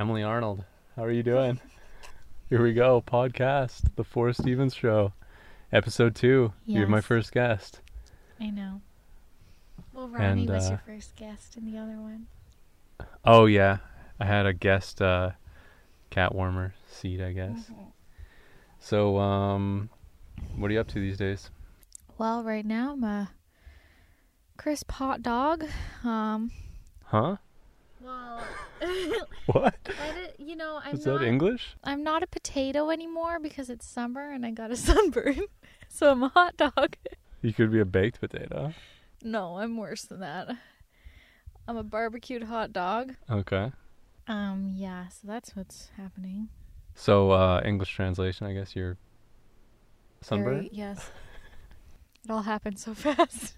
Emily Arnold, how are you doing? Here we go, podcast, the Forrest Stevens Show, episode two. You're my first guest. I know. Well, Ronnie And, was uh, your first guest in the other one. Oh yeah, I had a guest uh, cat warmer seat, I guess. Mm-hmm. So, um, what are you up to these days? Well, right now I'm a crisp hot dog. Um, Huh? Well, What? you know, I'm Is not. that English? I'm not a potato anymore because it's summer and I got a sunburn. so I'm a hot dog. You could be a baked potato. No, I'm worse than that. I'm a barbecued hot dog. Okay. Um, yeah, so that's what's happening. So, uh, English translation, I guess you're sunburned. Very- yes. It all happened so fast.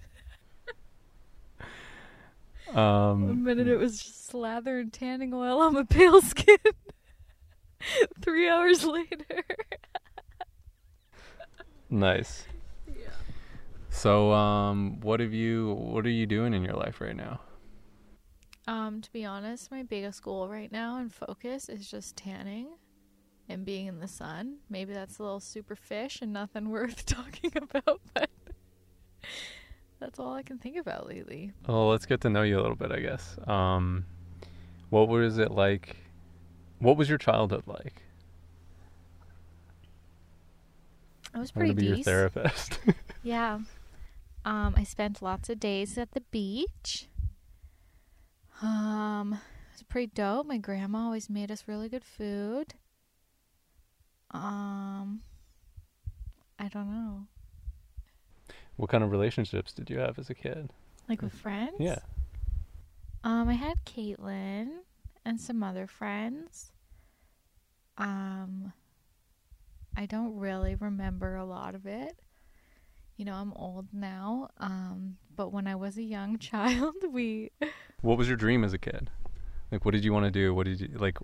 Um, One minute it was just slather and tanning oil on my pale skin. Three hours later. Nice. Yeah. So, um, what have you? What are you doing in your life right now? Um, to be honest, my biggest goal right now and focus is just tanning and being in the sun. Maybe that's a little super fish and nothing worth talking about, but that's all I can think about lately. Well, let's get to know you a little bit, I guess. Um, what was it like? What was your childhood like? I was pretty be your therapist. Yeah. Um, I spent lots of days at the beach. Um, it was pretty dope. My grandma always made us really good food. Um, I don't know. What kind of relationships did you have as a kid? Like with friends? Yeah. Um, I had Caitlin and some other friends. Um, I don't really remember a lot of it. You know, I'm old now. Um, but when I was a young child, we What was your dream as a kid? Like, what did you want to do? What did you like?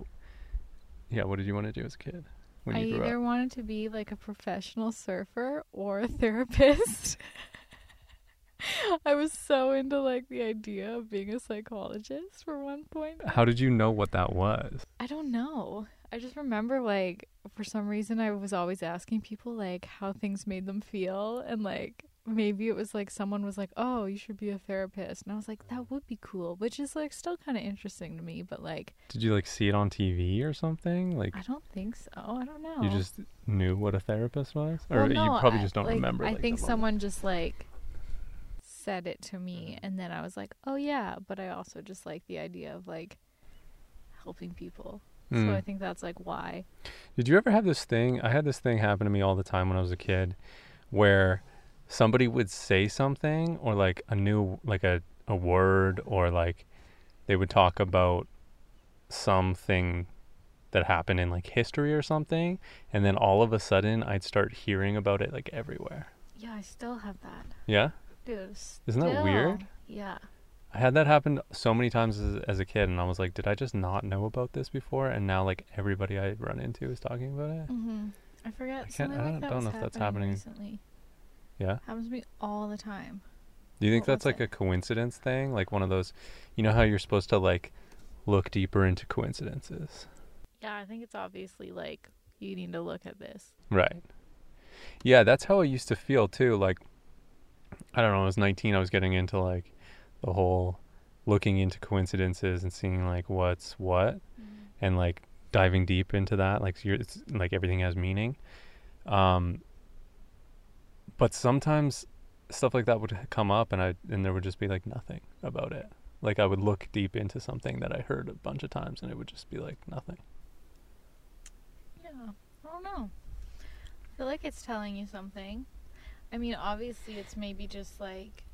Yeah, what did you want to do as a kid when I you grew either wanted to be like a professional surfer or a therapist. I was so into like the idea of being a psychologist for one point. How did you know what that was? I don't know. I just remember like for some reason I was always asking people like how things made them feel and like maybe it was like someone was like, "Oh, you should be a therapist." And I was like, "That would be cool." Which is like still kind of interesting to me, but like Did you like see it on TV or something? Like, I don't think so. I don't know. you just knew what a therapist was, or Well, you probably I- just don't like, remember. I like, think moment. someone just like said it to me, and then I was like, "Oh yeah," but I also just like the idea of like helping people. So Mm. I think that's like why. Did you ever have this thing? I had this thing happen to me all the time when I was a kid where somebody would say something or like a new like a, a word or like they would talk about something that happened in like history or something and then all of a sudden I'd start hearing about it like everywhere. Yeah, I still have that, Yeah? dude. Isn't that weird? Yeah. I had that happen so many times as, as a kid and I was like, did I just not know about this before and now like everybody I run into is talking about it? hmm I forget. I I don't- that don't know if that's happening happening. recently. Yeah. Happens to me all the time. Do you think What that's like it? a coincidence thing? Like one of those, you know how you're supposed to like look deeper into coincidences? Yeah, I think it's obviously like you need to look at this. Right. Yeah, that's how I used to feel too. Like, I don't know, I was 19, I was getting into like the whole looking into coincidences and seeing like what's what and like diving deep into that. Like, you're, it's like everything has meaning. Um, but sometimes stuff like that would come up and I, and there would just be like nothing about it. Like I would look deep into something that I heard a bunch of times and it would just be like nothing. Yeah, I don't know. I feel like it's telling you something. I mean, obviously, it's maybe just like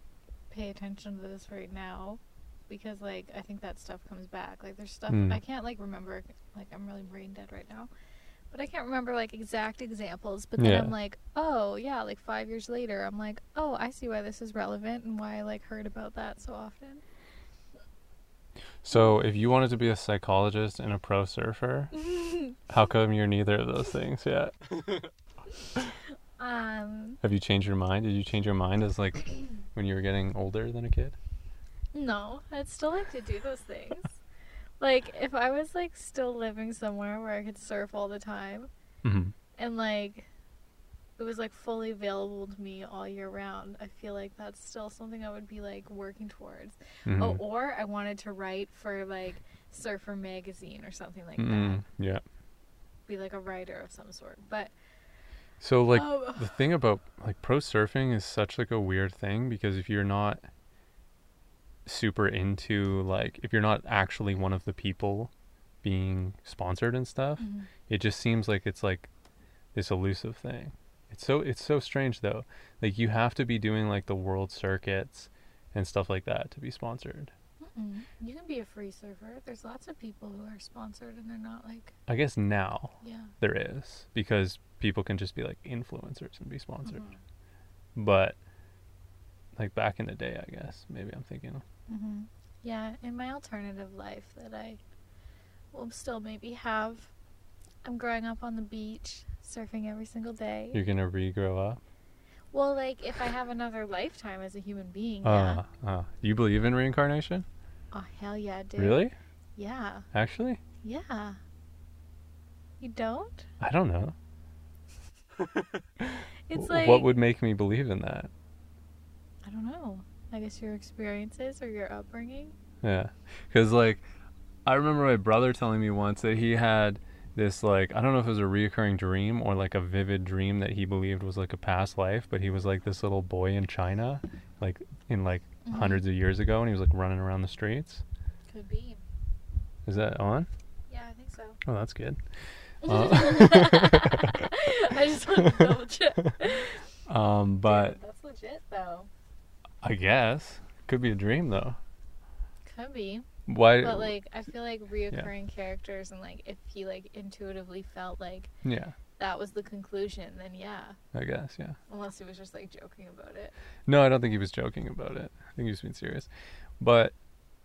pay attention to this right now because, like, I think that stuff comes back. Like, there's stuff Mm. I can't like remember. Like, I'm really brain dead right now, but I can't remember like exact examples. But then Yeah. I'm like, oh yeah, like five years later, I'm like, oh, I see why this is relevant and why I like heard about that so often. So, if you wanted to be a psychologist and a pro surfer, how come you're neither of those things yet? um, Have you changed your mind? Did you change your mind as like when you were getting older than a kid? no, I'd still like to do those things. Like if I was like still living somewhere where I could surf all the time hmm and like it was like fully available to me all year round, I feel like that's still something I would be like working towards. hmm Oh, or I wanted to write for like Surfer magazine or something like that. Mm, yeah. Be like a writer of some sort. But So like um, the thing about like pro surfing is such like a weird thing because if you're not super into like if you're not actually one of the people being sponsored and stuff, mhm. it just seems like it's like this elusive thing. It's so it's so strange though. Like you have to be doing like the world circuits and stuff like that to be sponsored. Mm-mm. you can be a free surfer. There's lots of people who are sponsored and they're not like I guess now yeah. there is because people can just be like influencers and be sponsored. Mhm. But like back in the day, I guess maybe I'm thinking hmm Yeah, in my alternative life that I will still maybe have, I'm growing up on the beach, surfing every single day. you're gonna regrow up. Well, like if I have another lifetime as a human being, yeah. Uh, uh, do you believe in reincarnation? Oh hell yeah, dude. Really? Yeah, Actually, yeah. You don't? I don't know. It's like what would make me believe in that? I don't know. I guess your experiences or your upbringing. Yeah, because like I remember my brother telling me once that he had this like I don't know if it was a reoccurring dream or like a vivid dream that he believed was like a past life, but he was like this little boy in China, like in like Mhm. hundreds of years ago, and he was like running around the streets. Could be. Is that on? Yeah, I think so. Oh, that's good. Uh, I just want to double check. um, but Dude, that's legit though. I guess could be a dream though. Could be. Why? But like I feel like reoccurring characters and like if he like intuitively felt like yeah, that was the conclusion, then yeah. I guess yeah. Unless he was just like joking about it. No, I don't think he was joking about it. I think he was being serious. But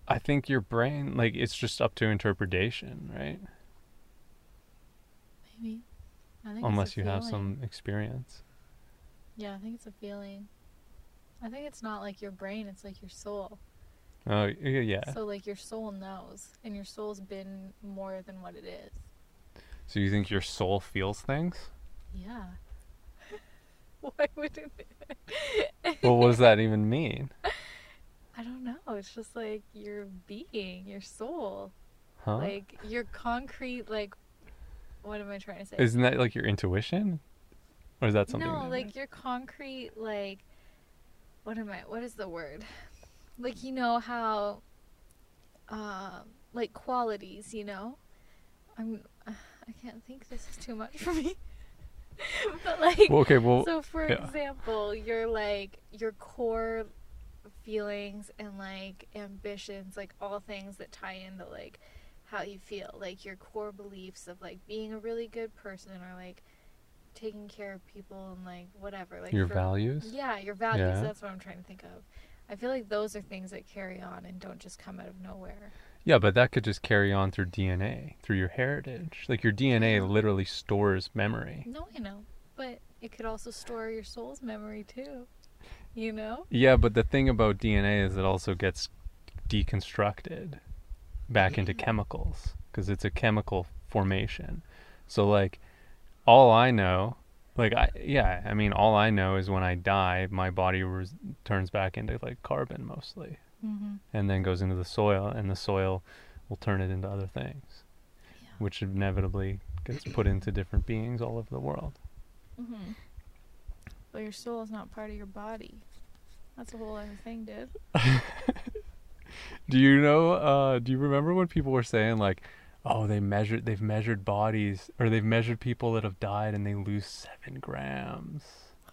I think your brain, like, it's just up to interpretation, right? Maybe. I think Unless you have some experience. Yeah, I think it's a feeling. I think it's not like your brain, it's like your soul. Oh, yeah. So like your soul knows and your soul's been more than what it is. So you think your soul feels things? Yeah. Why wouldn't it? Well, what does that even mean? I don't know. It's just like your being, your soul. Huh? Like your concrete like what am I trying to say? Isn't that like your intuition? Or is that something? no, different? like your concrete like what am I what is the word? Like you know how um like qualities, you know? I'm I can't think this is too much for me. but like Well, okay, well, so for yeah. example, your like your core feelings and like ambitions, like all things that tie into like how you feel, like your core beliefs of like being a really good person or like taking care of people and like whatever, like your for- values? Yeah, your values. Yeah. That's what I'm trying to think of. I feel like those are things that carry on and don't just come out of nowhere. Yeah, but that could just carry on through DNA, through your heritage. Like your DNA literally stores memory. No, I know, but it could also store your soul's memory too. You know? Yeah, but the thing about DNA is it also gets deconstructed back into chemicals because it's a chemical formation. So like all I know, like I yeah, I mean all I know is when I die, my body res- turns back into like carbon mostly Mm-hmm. and then goes into the soil and the soil will turn it into other things, Yeah. which inevitably gets put into different beings all over the world. Mm-hmm. But your soul is not part of your body. That's a whole other thing, dude. Do you know? Uh, do you remember when people were saying like, "Oh, they measured, they've measured bodies, or they've measured people that have died, and they lose seven grams."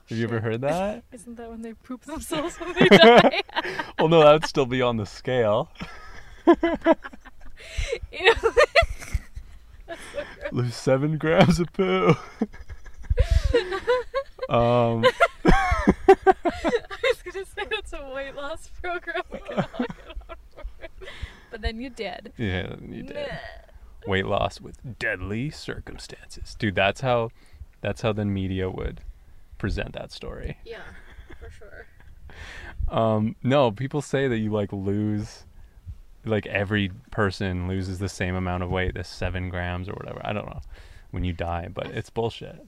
Have you ever heard that? Isn't that when they poop themselves when they die? well, no, that would still be on the scale. So. Lose seven grams of poo. um, I was gonna say that's a weight loss program we can all get on board. But then you did. yeah, you did. Weight loss with deadly circumstances, dude. That's how, that's how the media would present that story. Yeah, for sure. Um, no, people say that you like lose like every person loses the same amount of weight, the seven grams or whatever. I don't know when you die, but it's bullshit.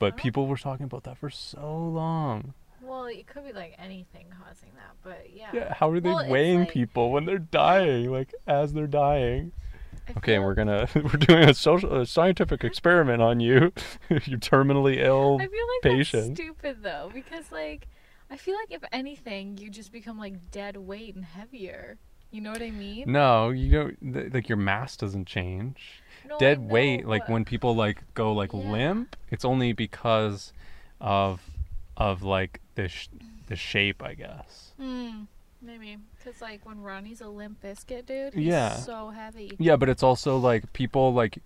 But Oh. people were talking about that for so long. Well, it could be like anything causing that, but yeah. Yeah, how are they Well, weighing like- people when they're dying? Like as they're dying. Okay, feel- we're gonna we're doing a social a scientific experiment on you. You're terminally ill. I feel like patient. that's stupid though, because like, I feel like if anything, you just become like dead weight and heavier. You know what I mean? No, you don't. Th- like your mass doesn't change. No, Dead weight, like when people like go like Yeah. limp, it's only because of of like the sh- the shape, I guess. Hmm. Maybe because like when Ronnie's a limp biscuit, dude. He's Yeah. So heavy. Yeah, but it's also like people like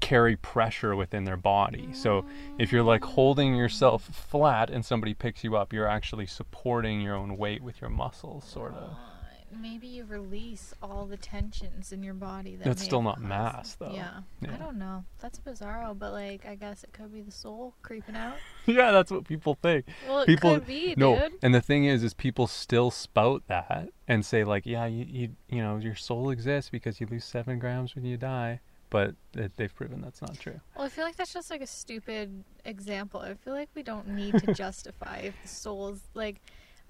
carry pressure within their body. So if you're like mm. holding yourself flat and somebody picks you up, you're actually supporting your own weight with your muscles, sort of. Maybe you release all the tensions in your body. That That's still not mass, though. Yeah. Yeah. I don't know. That's bizarro, but like I guess it could be the soul creeping out. yeah, that's what people think. Well, it people could be, no, dude. and the thing is, is people still spout that and say like, yeah, you, you, you know, your soul exists because you lose seven grams when you die, but it, they've proven that's not true. Well, I feel like that's just like a stupid example. I feel like we don't need to justify if the soul is like.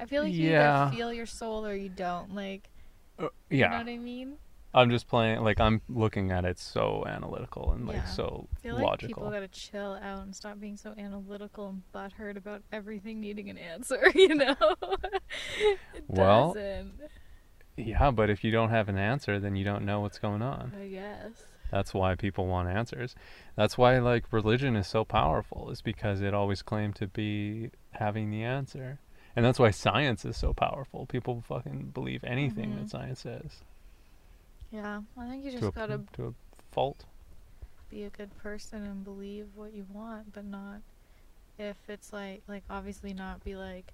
I feel like you Yeah. either feel your soul or you don't. Like, Uh, you know what I mean? I'm just playing like I'm looking at it so analytical and like Yeah. so I feel like logical. people gotta chill out and stop being so analytical and butthurt about everything needing an answer. You know? it Well, doesn't. Yeah, but if you don't have an answer, then you don't know what's going on. I guess. That's why people want answers. That's why like religion is so powerful is because it always claimed to be having the answer. And that's why science is so powerful. People fucking believe anything Mhm. that science says Yeah, I think you to a, just gotta to a fault. be a good person and believe what you want, but not if it's like like obviously not be like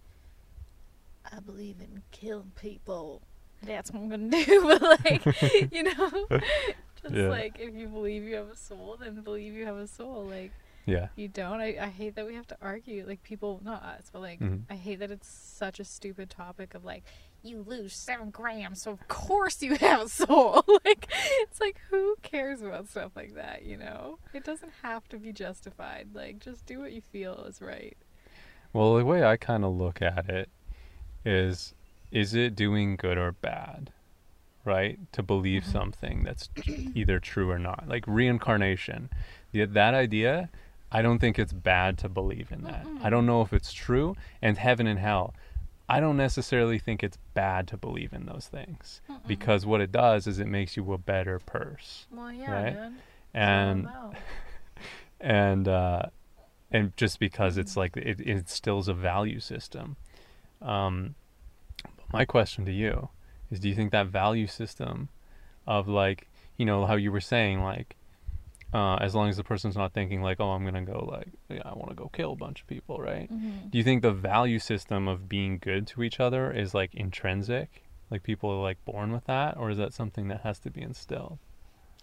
I believe in killing people. That's what I'm gonna do. But like you know, just Yeah. like if you believe you have a soul, then believe you have a soul. Like Yeah. you don't. I, I hate that we have to argue. Like people, not us, but like Mhm. I hate that it's such a stupid topic of like you lose seven grams, so of course you have a soul. like it's like who cares about stuff like that? You know, it doesn't have to be justified. Like just do what you feel is right. Well, the way I kind of look at it is is it doing good or bad? Right? To believe Mhm. something that's either true or not. Like reincarnation. The, that idea, I don't think it's bad to believe in that. I Mm-mm. don't know if it's true. And heaven and hell, I don't necessarily think it's bad to believe in those things Mm-mm. because what it does is it makes you a better person. well, yeah, right? dude. And and uh, and just because it's like it, it instills a value system. Um, my question to you is: Do you think that value system of like you know how you were saying like uh, as long as the person's not thinking like oh I'm gonna go like yeah I want to go kill a bunch of people right? Mhm. Do you think the value system of being good to each other is like intrinsic? Like people are like born with that, or is that something that has to be instilled?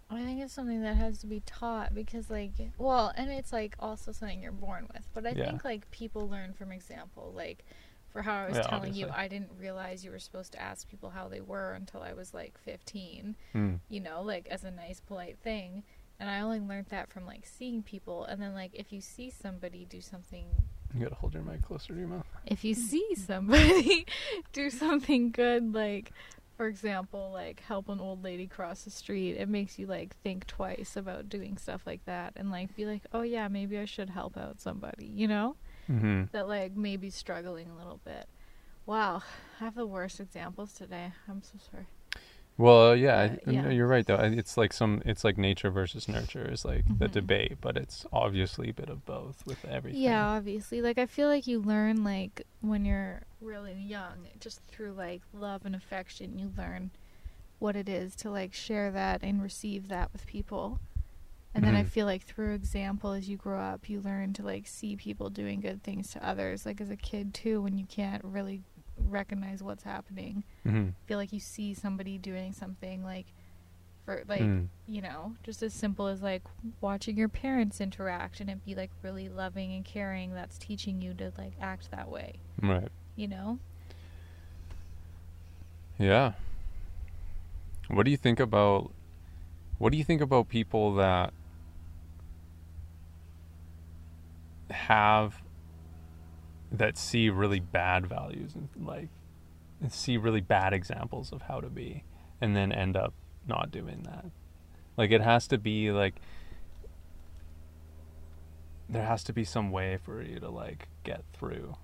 I think it's something that has to be taught because, like, well, and it's like also something you're born with. But I Yeah. think like people learn from example. Like, for how I was Yeah, telling you. I didn't realize you were supposed to ask people how they were until I was like 15. Hmm. You know, like as a nice, polite thing. And I only learned that from like seeing people. And then like if you see somebody do something You gotta hold your mic closer to your mouth. if you see somebody do something good like for example like help an old lady cross the street it makes you like think twice about doing stuff like that and like be like oh yeah maybe i should help out somebody you know Mm-hmm. that like maybe struggling a little bit wow i have the worst examples today i'm so sorry Well, yeah, I- Uh, yeah. no, you're right though. It's like some, it's like nature versus nurture is like the Mhm. debate, but it's obviously a bit of both with everything. Yeah, obviously. Like I feel like you learn like when you're really young, just through like love and affection, you learn what it is to like share that and receive that with people. And then I Mhm. feel like through example as you grow up, you learn to like see people doing good things to others. Like as a kid too, when you can't really recognize what's happening. hmm feel like you see somebody doing something like for like Mm. you know, just as simple as like watching your parents interact and it be like really loving and caring that's teaching you to like act that way, Right. you know? Yeah. What do you think about what do you think about people that have that see really bad values and like and see really bad examples of how to be and then end up not doing that. Like it has to be like there has to be some way for you to like get through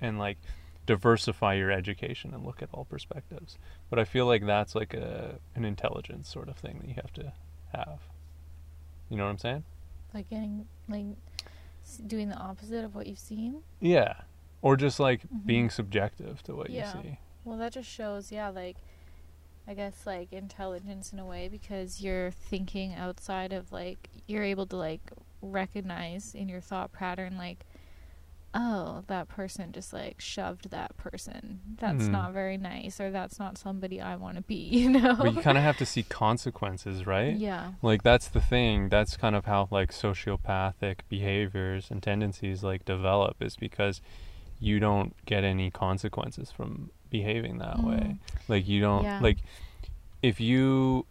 and like diversify your education and look at all perspectives. But I feel like that's like a an intelligence sort of thing that you have to have. You know what I'm saying? Like getting like doing the opposite of what you've seen. Yeah. Or just like Mhm. being subjective to what Yeah. you see. Well, that just shows, yeah, like I guess like intelligence in a way because you're thinking outside of like you're able to like recognize in your thought pattern like oh, that person just like shoved that person. That's Hmm. not very nice or that's not somebody I want to be, you know. But you kind of have to see consequences, right? Yeah. Like that's the thing. That's kind of how like sociopathic behaviors and tendencies like develop is because you don't get any consequences from behaving that way. Mm. Like you don't Yeah. like if you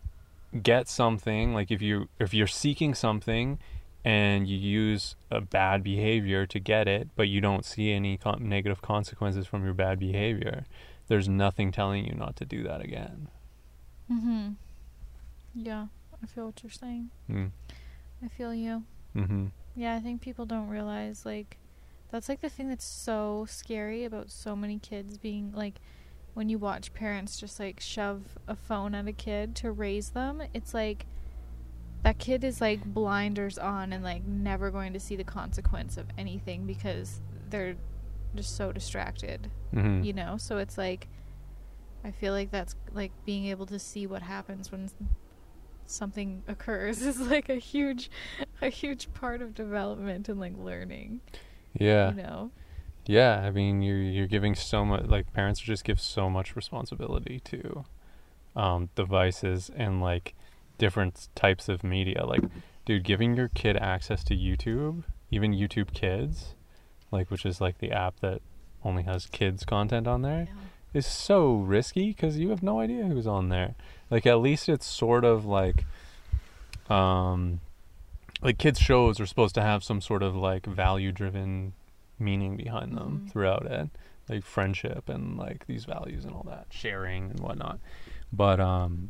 get something, like if you if you're seeking something and you use a bad behavior to get it, but you don't see any con- negative consequences from your bad behavior, there's nothing telling you not to do that again. Mhm. Yeah, I feel what you're saying. Mm. I feel you. Mhm. Yeah, I think people don't realize like that's like the thing that's so scary about so many kids being like when you watch parents just like shove a phone at a kid to raise them, it's like that kid is like blinders on and like never going to see the consequence of anything because they're just so distracted, Mhm. you know? So it's like I feel like that's like being able to see what happens when something occurs is like a huge a huge part of development and like learning Yeah. you know Yeah, I mean, you're you're giving so much. Like parents just give so much responsibility to um, devices and like different types of media. Like, dude, giving your kid access to YouTube, even YouTube Kids, like which is like the app that only has kids content on there, is so risky because you have no idea who's on there. Like, at least it's sort of like, um, like kids shows are supposed to have some sort of like value driven meaning behind them Mhm. throughout it like friendship and like these values and all that sharing and whatnot. But um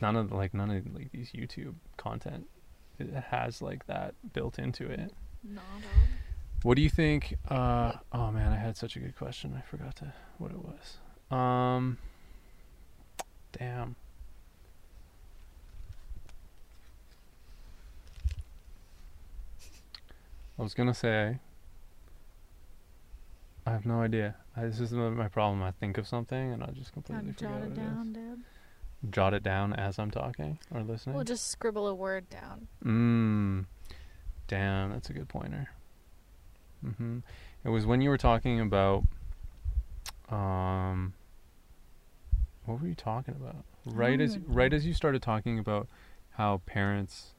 none of like none of like these youtube content it has like that built into it. What do you think uh oh man i had such a good question. I forgot to what it was. Um damn I was gonna say. I have no idea. I, this is my my problem. I think of something and I just completely forget jot it down deb Jot it down as I'm talking or listening. we'll just scribble a word down Mmm. Damn, that's a good pointer. Mhm. It was when you were talking about um what were you talking about? Right as right as you started talking about how parents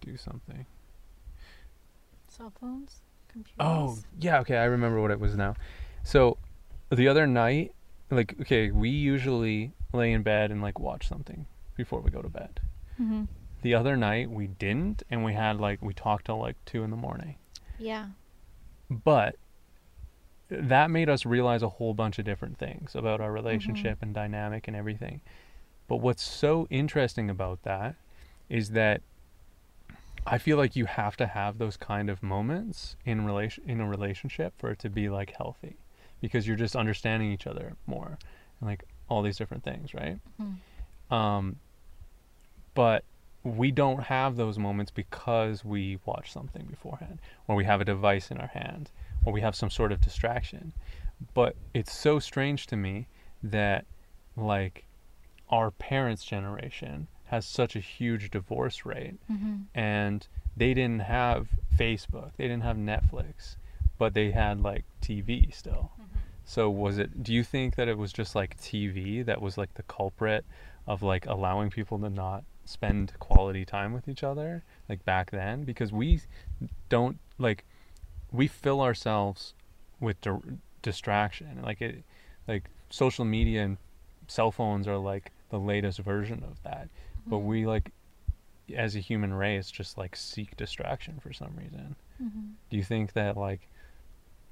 do something. Cell phones computers Oh, yeah, okay, I remember what it was now. So, the other night, like okay, we usually lay in bed and like watch something before we go to bed. mm-hmm. The other night we didn't and we had like we talked till like 2 in the morning. yeah But that made us realize a whole bunch of different things about our relationship and dynamic and everything. But what's so interesting about that is that I feel like you have to have those kind of moments in relation in a relationship for it to be like healthy because you're just understanding each other more and like all these different things, right? Mhm. Um but we don't have those moments because we watch something beforehand or we have a device in our hand or we have some sort of distraction. But it's so strange to me that like our parents' generation has such a huge divorce rate mm-hmm. and they didn't have Facebook, they didn't have Netflix, but they had like TV still. So was it do you think that it was just like TV that was like the culprit of like allowing people to not spend quality time with each other like back then because we don't like we fill ourselves with di- distraction like it like social media and cell phones are like the latest version of that. But Mhm. we like as a human race just like seek distraction for some reason. Mhm. Do you think that like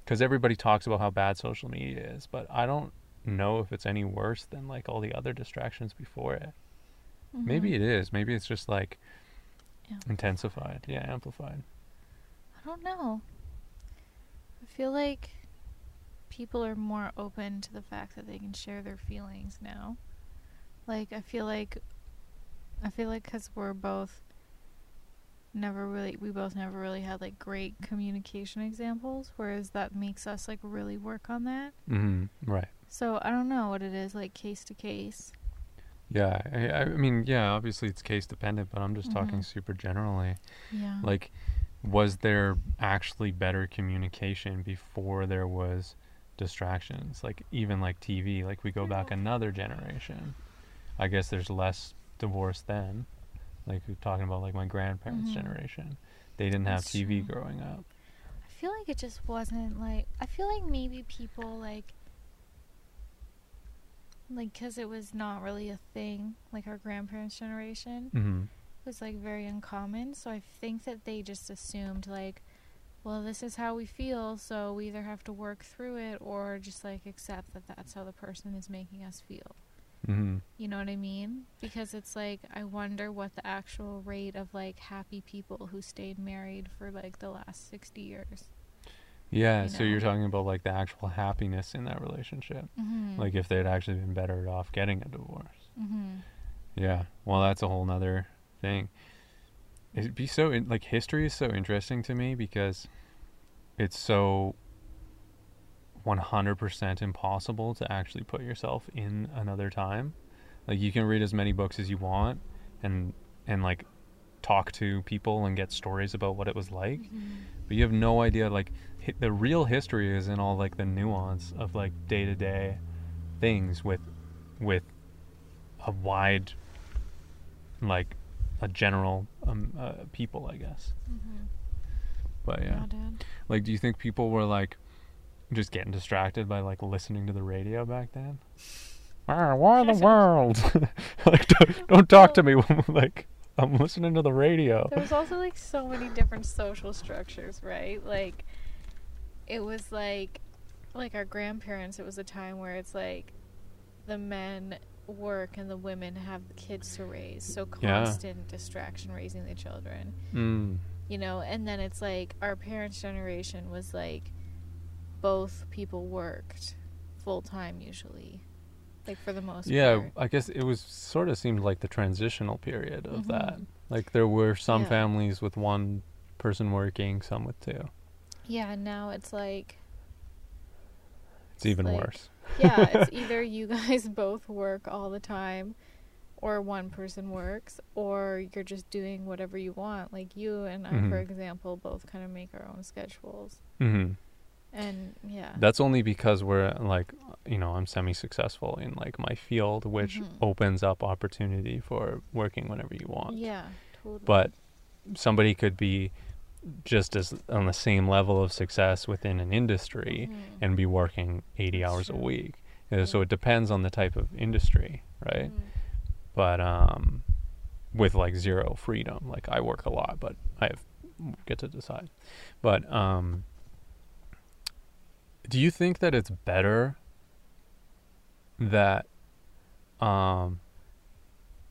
cuz everybody talks about how bad social media is, but I don't know if it's any worse than like all the other distractions before it. Maybe Mhm. it is. Maybe it's just like Amplified. intensified. Yeah, amplified. I don't know. I feel like people are more open to the fact that they can share their feelings now. Like I feel like I feel like cuz we're both never really we both never really had like great communication examples whereas that makes us like really work on that. Mhm. Right. So I don't know what it is like case to case. Yeah, I, I mean, yeah, obviously it's case dependent, but I'm just talking Mhm. super generally. Yeah. Like, was there actually better communication before there was distractions? Like, even like TV, like we go back another generation. I guess there's less divorce then. Like, we're talking about like my grandparents' Mhm. generation. They didn't have That's TV true. growing up. I feel like it just wasn't like I feel like maybe people like like cuz it was not really a thing like our grandparents generation Mm-hmm. was like very uncommon so I think that they just assumed like well this is how we feel so we either have to work through it or just like accept that that's how the person is making us feel. Mm-hmm. You know what I mean? Because it's like I wonder what the actual rate of like happy people who stayed married for like the last 60 years. Yeah, You so you're talking about like the actual happiness in that relationship. Mhm. Like, if they'd actually been better off getting a divorce. mhm. Yeah, well, that's a whole nother thing. It'd be so in, like history is so interesting to me because it's so 100% impossible to actually put yourself in another time. Like you can read as many books as you want and and like talk to people and get stories about what it was like, Mhm. but you have no idea like hi- the real history is in all like the nuance of like day-to-day things with with a wide like a general um, uh, people i guess Mhm. but yeah Yeah, like do you think people were like just getting distracted by like listening to the radio back then why the world like don't, don't talk to me when, like i'm listening to the radio There was also like so many different social structures, right? Like it was like like our grandparents, it was a time where it's like the men work and the women have kids to raise. So Yeah. constant distraction raising the children. mm. You know, and then it's like our parents' generation was like both people worked full time usually. Like for the most yeah part. i guess it was sort of seemed like the transitional period of Mhm. that like there were some Yeah. families with one person working some with two Yeah, and now it's like it's even like- worse yeah, it's either you guys both work all the time or one person works or you're just doing whatever you want. Like you and I, for Mhm. example, both kind of make our own schedules. hmm And yeah. That's only because we're like, you know, I'm semi-successful in like my field, which Mhm. opens up opportunity for working whenever you want. yeah, totally. But somebody could be just as on the same level of success within an industry Mhm. and be working 80 That's hours a true. week. Uh, So it depends on the type of industry, right? Mhm. But um, with like zero freedom, like I work a lot, but I have get to decide. But um, do you think that it's better that um,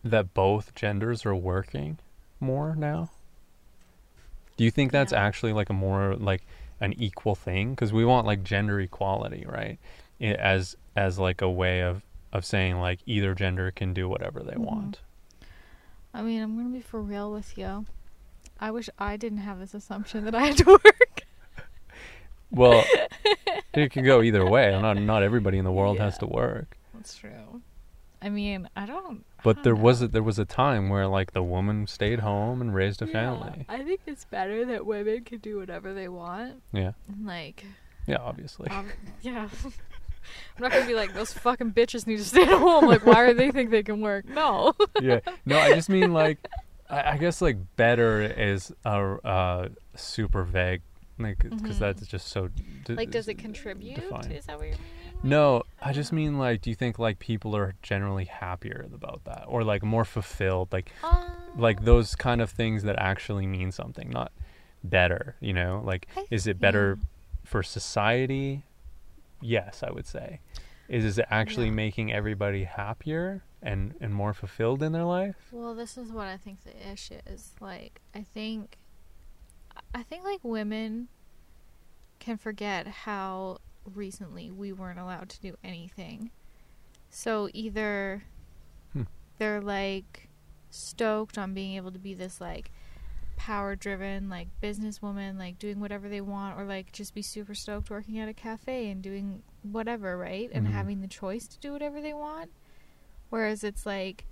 that both genders are working more now? Do you think that's Yeah. actually like a more like an equal thing? Because we want like gender equality, right? As as like a way of of saying like either gender can do whatever they Mhm. want. I mean, I'm going to be for real with you. I wish I didn't have this assumption that I had to work. Well, it can go either way. Not not everybody in the world has to work. That's true. I mean, I don't. I But don't there was a, there was a time where like the woman stayed home and raised a Yeah, family. I think it's better that women can do whatever they want. Yeah, Like, yeah, obviously. um, yeah. I'm not gonna be like those fucking bitches need to stay at home. Like, why do they think they can work? No. yeah, no, I just mean like, I, I guess like better is a uh, super vague, like because Mhm. that's just so. d- like, does it contribute? defined. Is that what you're meaning? No, I just mean like, do you think like people are generally happier about that, or like more fulfilled, like Um, like those kind of things that actually mean something, not better, you know? Like, I- is it better for society? Yes, I would say. Is is it actually Yeah. making everybody happier and and more fulfilled in their life? Well, this is what I think the issue is. Like, I think, I think like women can forget how recently we weren't allowed to do anything. So either Hmm. they're like stoked on being able to be this like power driven like businesswoman like doing whatever they want or like just be super stoked working at a cafe and doing whatever right and Mhm. having the choice to do whatever they want whereas it's like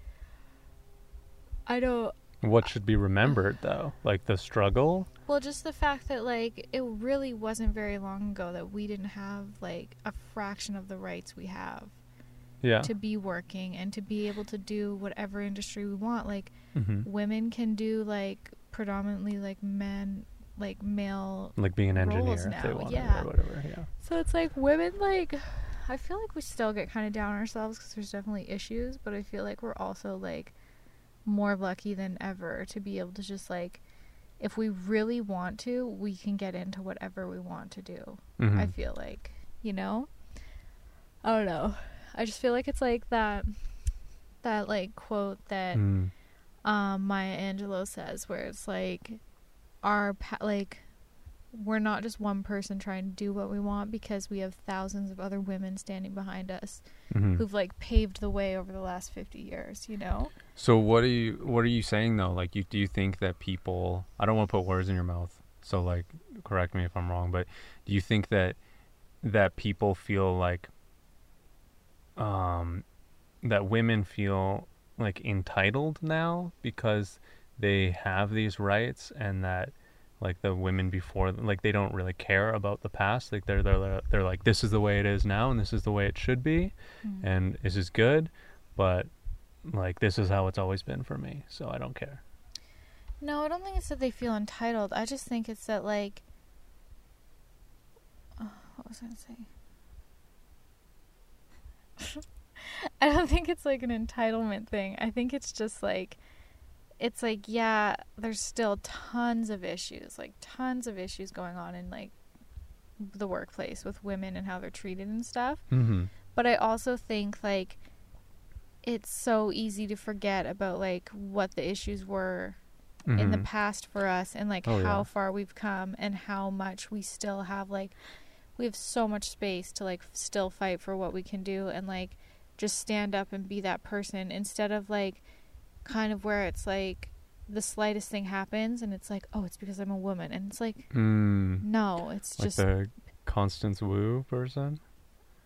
i don't What should be remembered though? Like the struggle? Well just the fact that like it really wasn't very long ago that we didn't have like a fraction of the rights we have Yeah. to be working and to be able to do whatever industry we want like hmm women can do like predominantly like men like male Like being an engineer if they wanted yeah. or whatever. Yeah. so it's like women like i feel like we still get kind of down on ourselves because there's definitely issues but i feel like we're also like more lucky than ever to be able to just like if we really want to we can get into whatever we want to do hmm I feel like, you know? I don't know. I just feel like it's like that that like quote that Mm. um Maya Angelou says where it's like our pa- like we're not just one person trying to do what we want because we have thousands of other women standing behind us hmm who've like paved the way over the last 50 years, you know? So what are you what are you saying though? Like you do you think that people I don't want to put words in your mouth. So like correct me if I'm wrong, but do you think that that people feel like um that women feel like entitled now because they have these rights and that like the women before like they don't really care about the past like they're they're they're like this is the way it is now and this is the way it should be Mm. and this is good but like this is how it's always been for me so i don't care No, I don't think it's that they feel entitled. I just think it's that like oh, what was I gonna say? I don't think it's like an entitlement thing. I think it's just like it's like yeah, there's still tons of issues, like tons of issues going on in like the workplace with women and how they're treated and stuff. mm-hmm. But I also think like it's so easy to forget about like what the issues were in the past for us and like Mm-hmm. Oh, how yeah. far we've come and how much we still have like we have so much space to like still fight for what we can do and like just stand up and be that person instead of like kind of where it's like the slightest thing happens and it's like oh it's because I'm a woman and it's like mm. no it's like just the constance wu person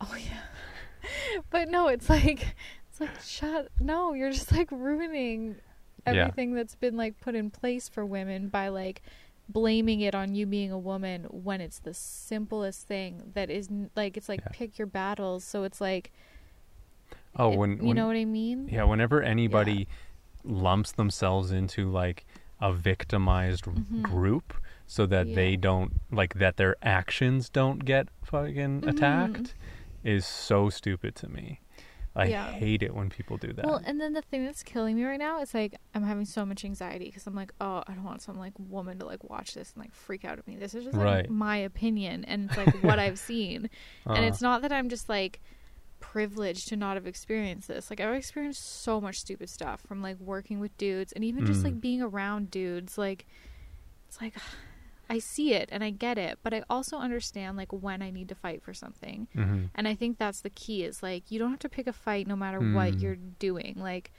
oh yeah but no it's like it's like shut no you're just like ruining Yeah. everything that's been like put in place for women by like blaming it on you being a woman when it's the simplest thing that is like it's like Yeah. pick your battles so it's like oh it- when, you when know what i mean yeah whenever anybody lumps themselves into like a victimized Mhm. group so that Yeah. they don't like that their actions don't get fucking Mhm. attacked is so stupid to me i Yeah. hate it when people do that well and then the thing that's killing me right now is like i'm having so much anxiety because i'm like oh i don't want some like woman to like watch this and like freak out at me this is just like Right. my opinion and it's like what i've seen and Uh, it's not that i'm just like privileged to not have experienced this like i've experienced so much stupid stuff from like working with dudes and even just Mm. like being around dudes like it's like i see it and i get it but i also understand like when i need to fight for something mhm. and i think that's the key is like you don't have to pick a fight no matter what Mm. you're doing like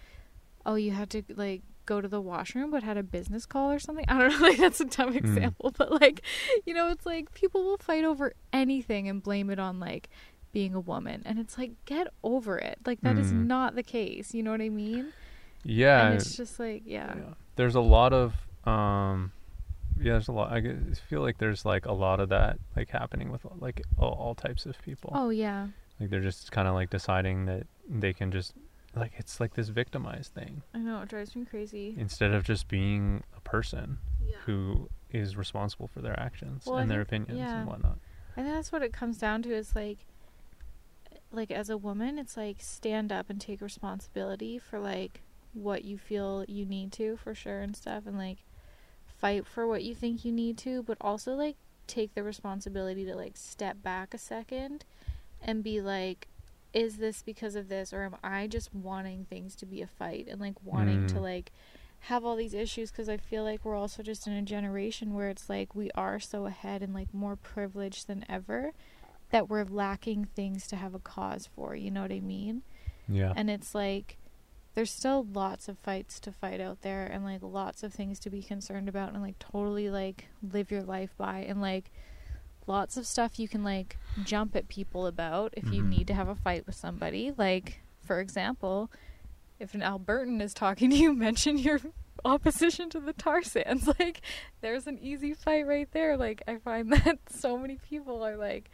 oh you had to like go to the washroom but had a business call or something i don't know like that's a dumb Mm. example but like you know it's like people will fight over anything and blame it on like being a woman and it's like get over it like that is Mm. not the case you know what i mean yeah and it's just like yeah, Yeah. There's a lot of um yeah, there's a lot I feel like there's like a lot of that like happening with like all, all types of people. oh yeah Like they're just kind of like deciding that they can just like it's like this victimized thing i know it drives me crazy instead of just being a person yeah. who is responsible for their actions Well, I and their think- opinions yeah. and whatnot. I think that's what it comes down to is like like as a woman, it's like stand up and take responsibility for like what you feel you need to for sure and stuff and like fight for what you think you need to, but also like take the responsibility to like step back a second and be like is this because of this or am I just wanting things to be a fight and like wanting to Mm. like have all these issues because I feel like we're also just in a generation where it's like we are so ahead and like more privileged than ever that we're lacking things to have a cause for, you know what I mean? Yeah. And it's like there's still lots of fights to fight out there and like lots of things to be concerned about and like totally like live your life by and like lots of stuff you can like jump at people about if you Mhm. need to have a fight with somebody. Like for example, if an Albertan is talking to you, mention your opposition to the tar sands. Like there's an easy fight right there. Like I find that so many people are like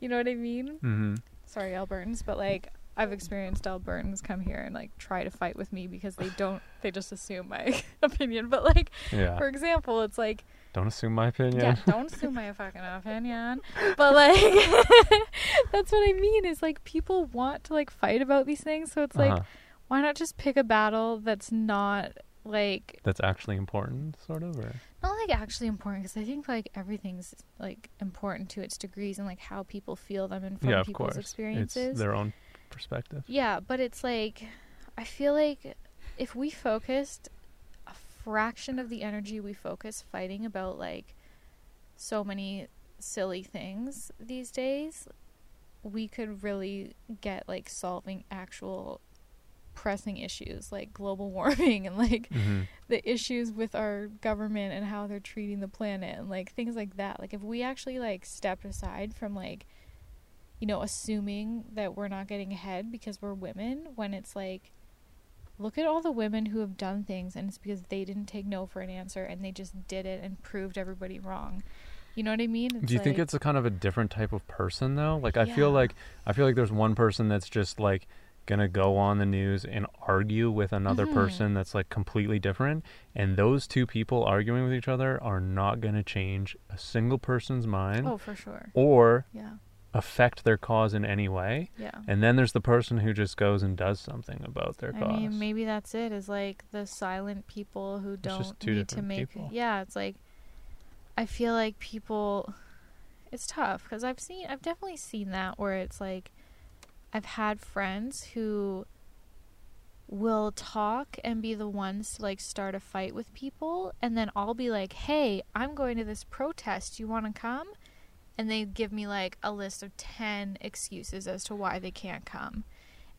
you know what I mean? Mm-hmm. sorry albertans but like i've experienced albertans come here and like try to fight with me because they don't they just assume my opinion but like Yeah. for example it's like Don't assume my opinion. yeah don't assume my fucking opinion but like that's what i mean is like people want to like fight about these things so it's like Uh-huh. why not just pick a battle that's not like That's actually important, sort of, or not like actually important because I think like everything's like important to its degrees and like how people feel them and from yeah, of people's course, experiences. it's their own perspective. Yeah, but it's like I feel like if we focused a fraction of the energy we focus fighting about like so many silly things these days, we could really get like solving actual pressing issues like global warming and like Mm-hmm. the issues with our government and how they're treating the planet and like things like that. Like if we actually like stepped aside from like you know assuming that we're not getting ahead because we're women when it's like look at all the women who have done things and it's because they didn't take no for an answer and they just did it and proved everybody wrong. You know what I mean? Do you think it's a kind of a different type of person though? Like I feel like I feel like there's one person that's just like gonna go on the news and argue with another Mhm. person that's like completely different and those two people arguing with each other are not gonna change a single person's mind Oh, for sure. or Yeah. Affect their cause in any way. Yeah. And then there's the person who just goes and does something about their I cause. mean, maybe that's it. Is like the silent people who don't need to make. people. Yeah, it's like I feel like people. It's tough because I've seen, I've definitely seen that where it's like, I've had friends who will talk and be the ones to like start a fight with people, and then I'll be like, "Hey, I'm going to this protest. You want to come?" And they give me like a list of ten excuses as to why they can't come,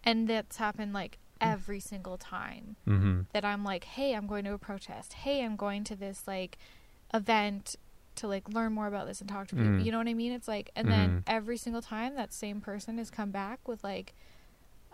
and that's happened like every single time Mm-hmm. that I'm like, hey, I'm going to a protest. Hey, I'm going to this like event to like learn more about this and talk to people. Mm. You know what I mean? It's like, and then Mhm. every single time that same person has come back with like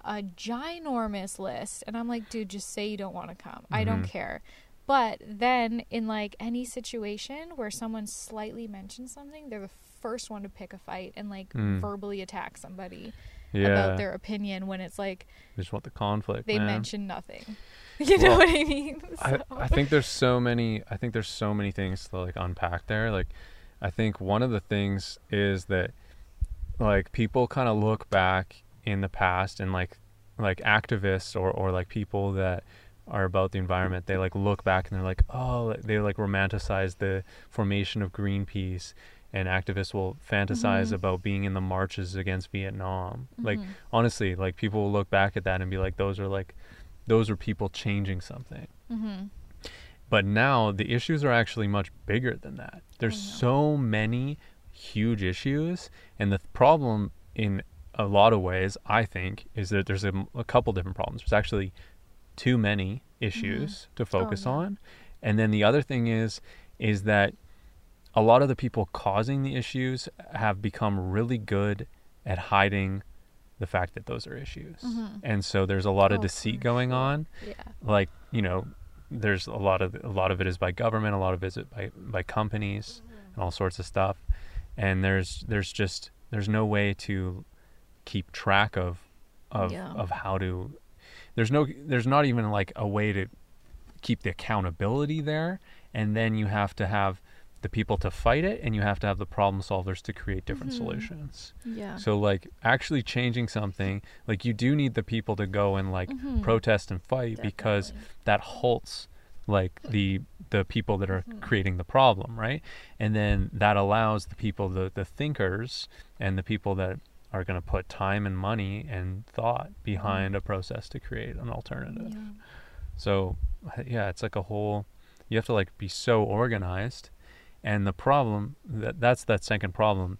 a ginormous list, and I'm like, dude, just say you don't want to come. I don't Mhm. care. But then in like any situation where someone slightly mentions something, they're the first one to pick a fight and like Mm. verbally attack somebody Yeah. about their opinion when it's like they just want the conflict. they man. mention nothing. You know what I mean? I, I think there's so many I think there's so many things to like unpack there. Like I think one of the things is that like people kind of look back in the past and like like activists or or like people that are about the environment they like look back and they're like oh they like romanticize the formation of Greenpeace and activists will fantasize Mhm. about being in the marches against Vietnam. Like Mhm. honestly, like people will look back at that and be like those are like those are people changing something. Mhm. But now the issues are actually much bigger than that. There's so many huge issues, and the th- problem in a lot of ways, I think, is that there's a couple different problems. There's actually too many issues to focus Mm-hmm. Oh, yeah. on, and then the other thing is, is that a lot of the people causing the issues have become really good at hiding the fact that those are issues, Mhm. and so there's a lot of Oh, deceit going on Yeah. like you know there's a lot of a lot of it is by government a lot of it is by by companies and all sorts of stuff and there's there's just there's no way to keep track of of Yeah. of how to there's no there's not even like a way to keep the accountability there and then you have to have the people to fight it and you have to have the problem solvers to create different Mhm. solutions. Yeah. So like actually changing something, like you do need the people to go and like Mhm. protest and fight because that halts like the the people that are Mhm. creating the problem, right? And then that allows the people the the thinkers and the people that are going to put time and money and thought behind a process to create an alternative. Yeah. So yeah, it's like a whole you have to like be so organized and the problem that that's that second problem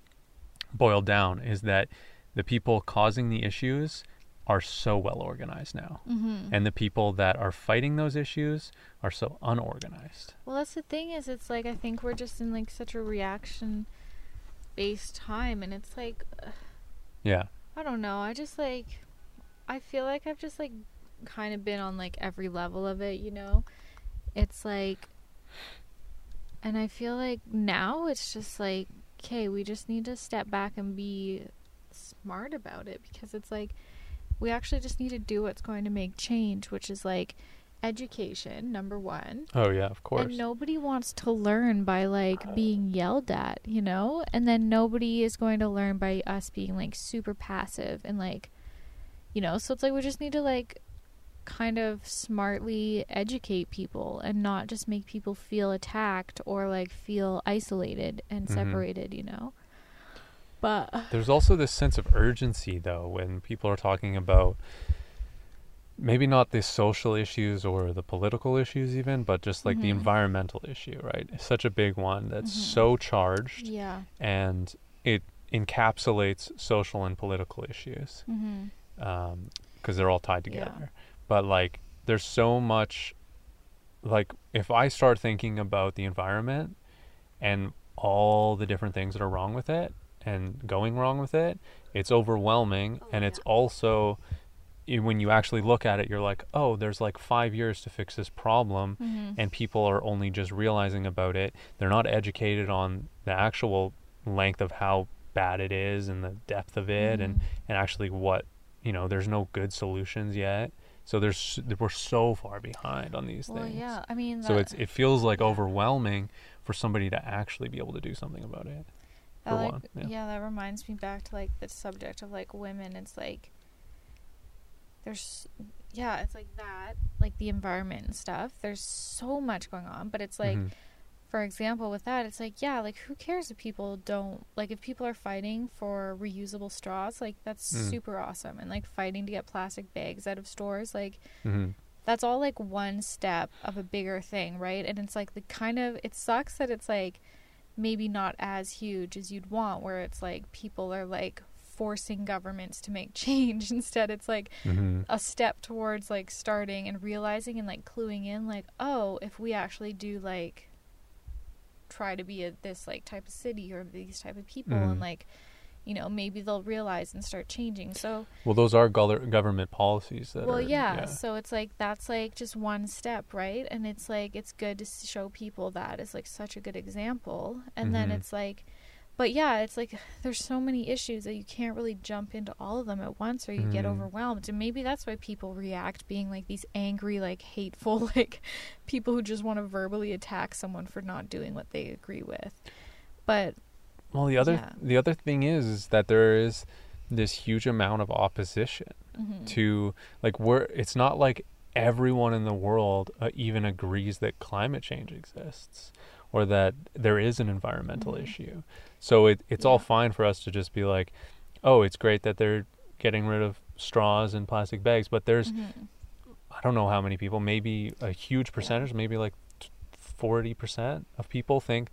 boiled down is that the people causing the issues are so well organized now. Mhm. And the people that are fighting those issues are so unorganized. Well, that's the thing is, it's like I think we're just in like such a reaction based time, and it's like Yeah. I don't know. I just like I feel like I've just like kind of been on like every level of it, you know. It's like and I feel like now it's just like okay, we just need to step back and be smart about it because it's like we actually just need to do what's going to make change, which is like education, number 1. Oh yeah, of course. And nobody wants to learn by like being yelled at, you know? And then nobody is going to learn by us being like super passive and like you know, so it's like we just need to like kind of smartly educate people and not just make people feel attacked or like feel isolated and Mhm. separated, you know? But There's also this sense of urgency, though, when people are talking about maybe not the social issues or the political issues, even, but just like the Mhm. environmental issue, right? It's such a big one that's Mhm. so charged yeah. and it encapsulates social and political issues Mhm. because they're all tied together. But like, there's so much. Like, if I start thinking about the environment and all the different things that are wrong with it and going wrong with it, it's overwhelming. Oh, and it's also, when you actually look at it, you're like, oh, there's like five years to fix this problem. Mhm. And people are only just realizing about it. They're not educated on the actual length of how bad it is and the depth of it and, Mhm. and actually what, you know, there's no good solutions yet. So there's we're so far behind on these Well, things. yeah. I mean, So it's it feels like overwhelming for somebody to actually be able to do something about it. That, like, one, yeah. yeah. that reminds me back to like the subject of like women. It's like there's yeah, it's like that, like the environment and stuff. There's so much going on, but it's like Mhm. For example with that, it's like yeah, like who cares if people don't like if people are fighting for reusable straws, like that's Mm. super awesome. And like fighting to get plastic bags out of stores, like Mhm. that's all like one step of a bigger thing, right? And it's like the kind of it sucks that it's like maybe not as huge as you'd want where it's like people are like forcing governments to make change instead it's like Mhm. a step towards like starting and realizing and like cluing in like oh if we actually do like try to be a, this like type of city or these type of people Mhm. and like you know maybe they'll realize and start changing so Well, those are gol- government policies that well are yeah, so it's like that's like just one step right and it's like it's good to show people that it's like such a good example and then Mhm. it's like but yeah it's like there's so many issues that you can't really jump into all of them at once or you get Mhm. overwhelmed and maybe that's why people react being like these angry like hateful like people who just want to verbally attack someone for not doing what they agree with but Well, the other Yeah. the other thing is is that there is this huge amount of opposition mhm. to like we're it's not like everyone in the world uh, even agrees that climate change exists or that there is an environmental Mhm. issue. So it it's all fine for us to just be like, "Oh, it's great that they're getting rid of straws and plastic bags," but there's Mhm. I don't know how many people, maybe a huge percentage, maybe like 40% of people think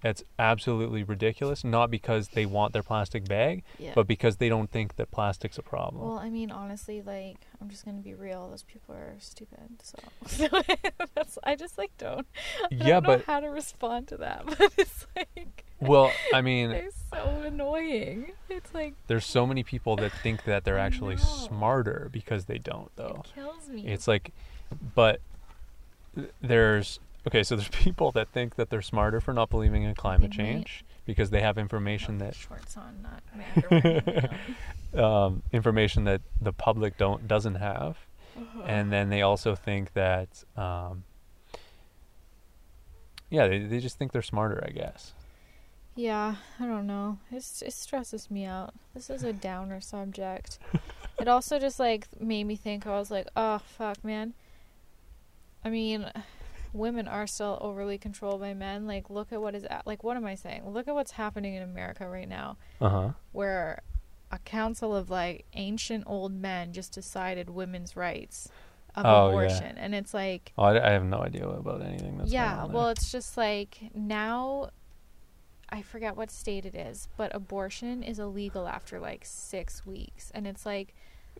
that's absolutely ridiculous, not because they want their plastic bag, yeah but because they don't think that plastic's a problem. Well, I mean, honestly, like I'm just gonna be real. Those people are stupid. So, that's I just like don't. I yeah, don't know but how to respond to that. But it's like well, I mean, they're so annoying. It's like there's so many people that think that they're actually smarter because they don't though. it kills me. It's like but there's okay, so there's people that think that they're smarter for not believing in climate change because they have information Oh, that shorts on, not my underwear. you know. um, information that the public don't doesn't have, and then they also think that um, yeah, they they just think they're smarter, I guess. Yeah, I don't know. It's it stresses me out. This is a downer subject. it also just like made me think. I was like, oh fuck, man. I mean, women are still overly controlled by men. Like, look at what is at, like. What am I saying? Look at what's happening in America right now, Uh huh. where a council of like ancient old men just decided women's rights of Oh, yeah. abortion, and it's like Oh, I, I have no idea about anything that's yeah going on well it's just like now i forget what state it is but abortion is illegal after like six weeks and it's like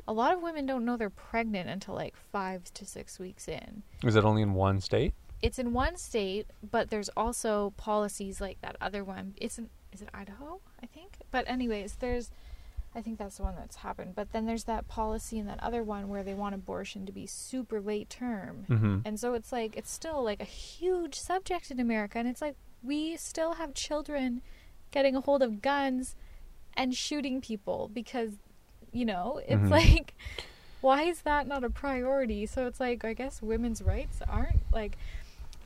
a lot of women don't know they're pregnant until like five to six weeks in. Is it only in one state? it's in one state but there's also policies like that other one. It's in is it idaho i think? But anyways there's i think that's the one that's happened. But then there's that policy and that other one where they want abortion to be super late term. Mm-hmm. and so it's like it's still like a huge subject in America and it's like we still have children getting a hold of guns and shooting people because you know, it's Mhm. like why is that not a priority? So it's like I guess women's rights aren't like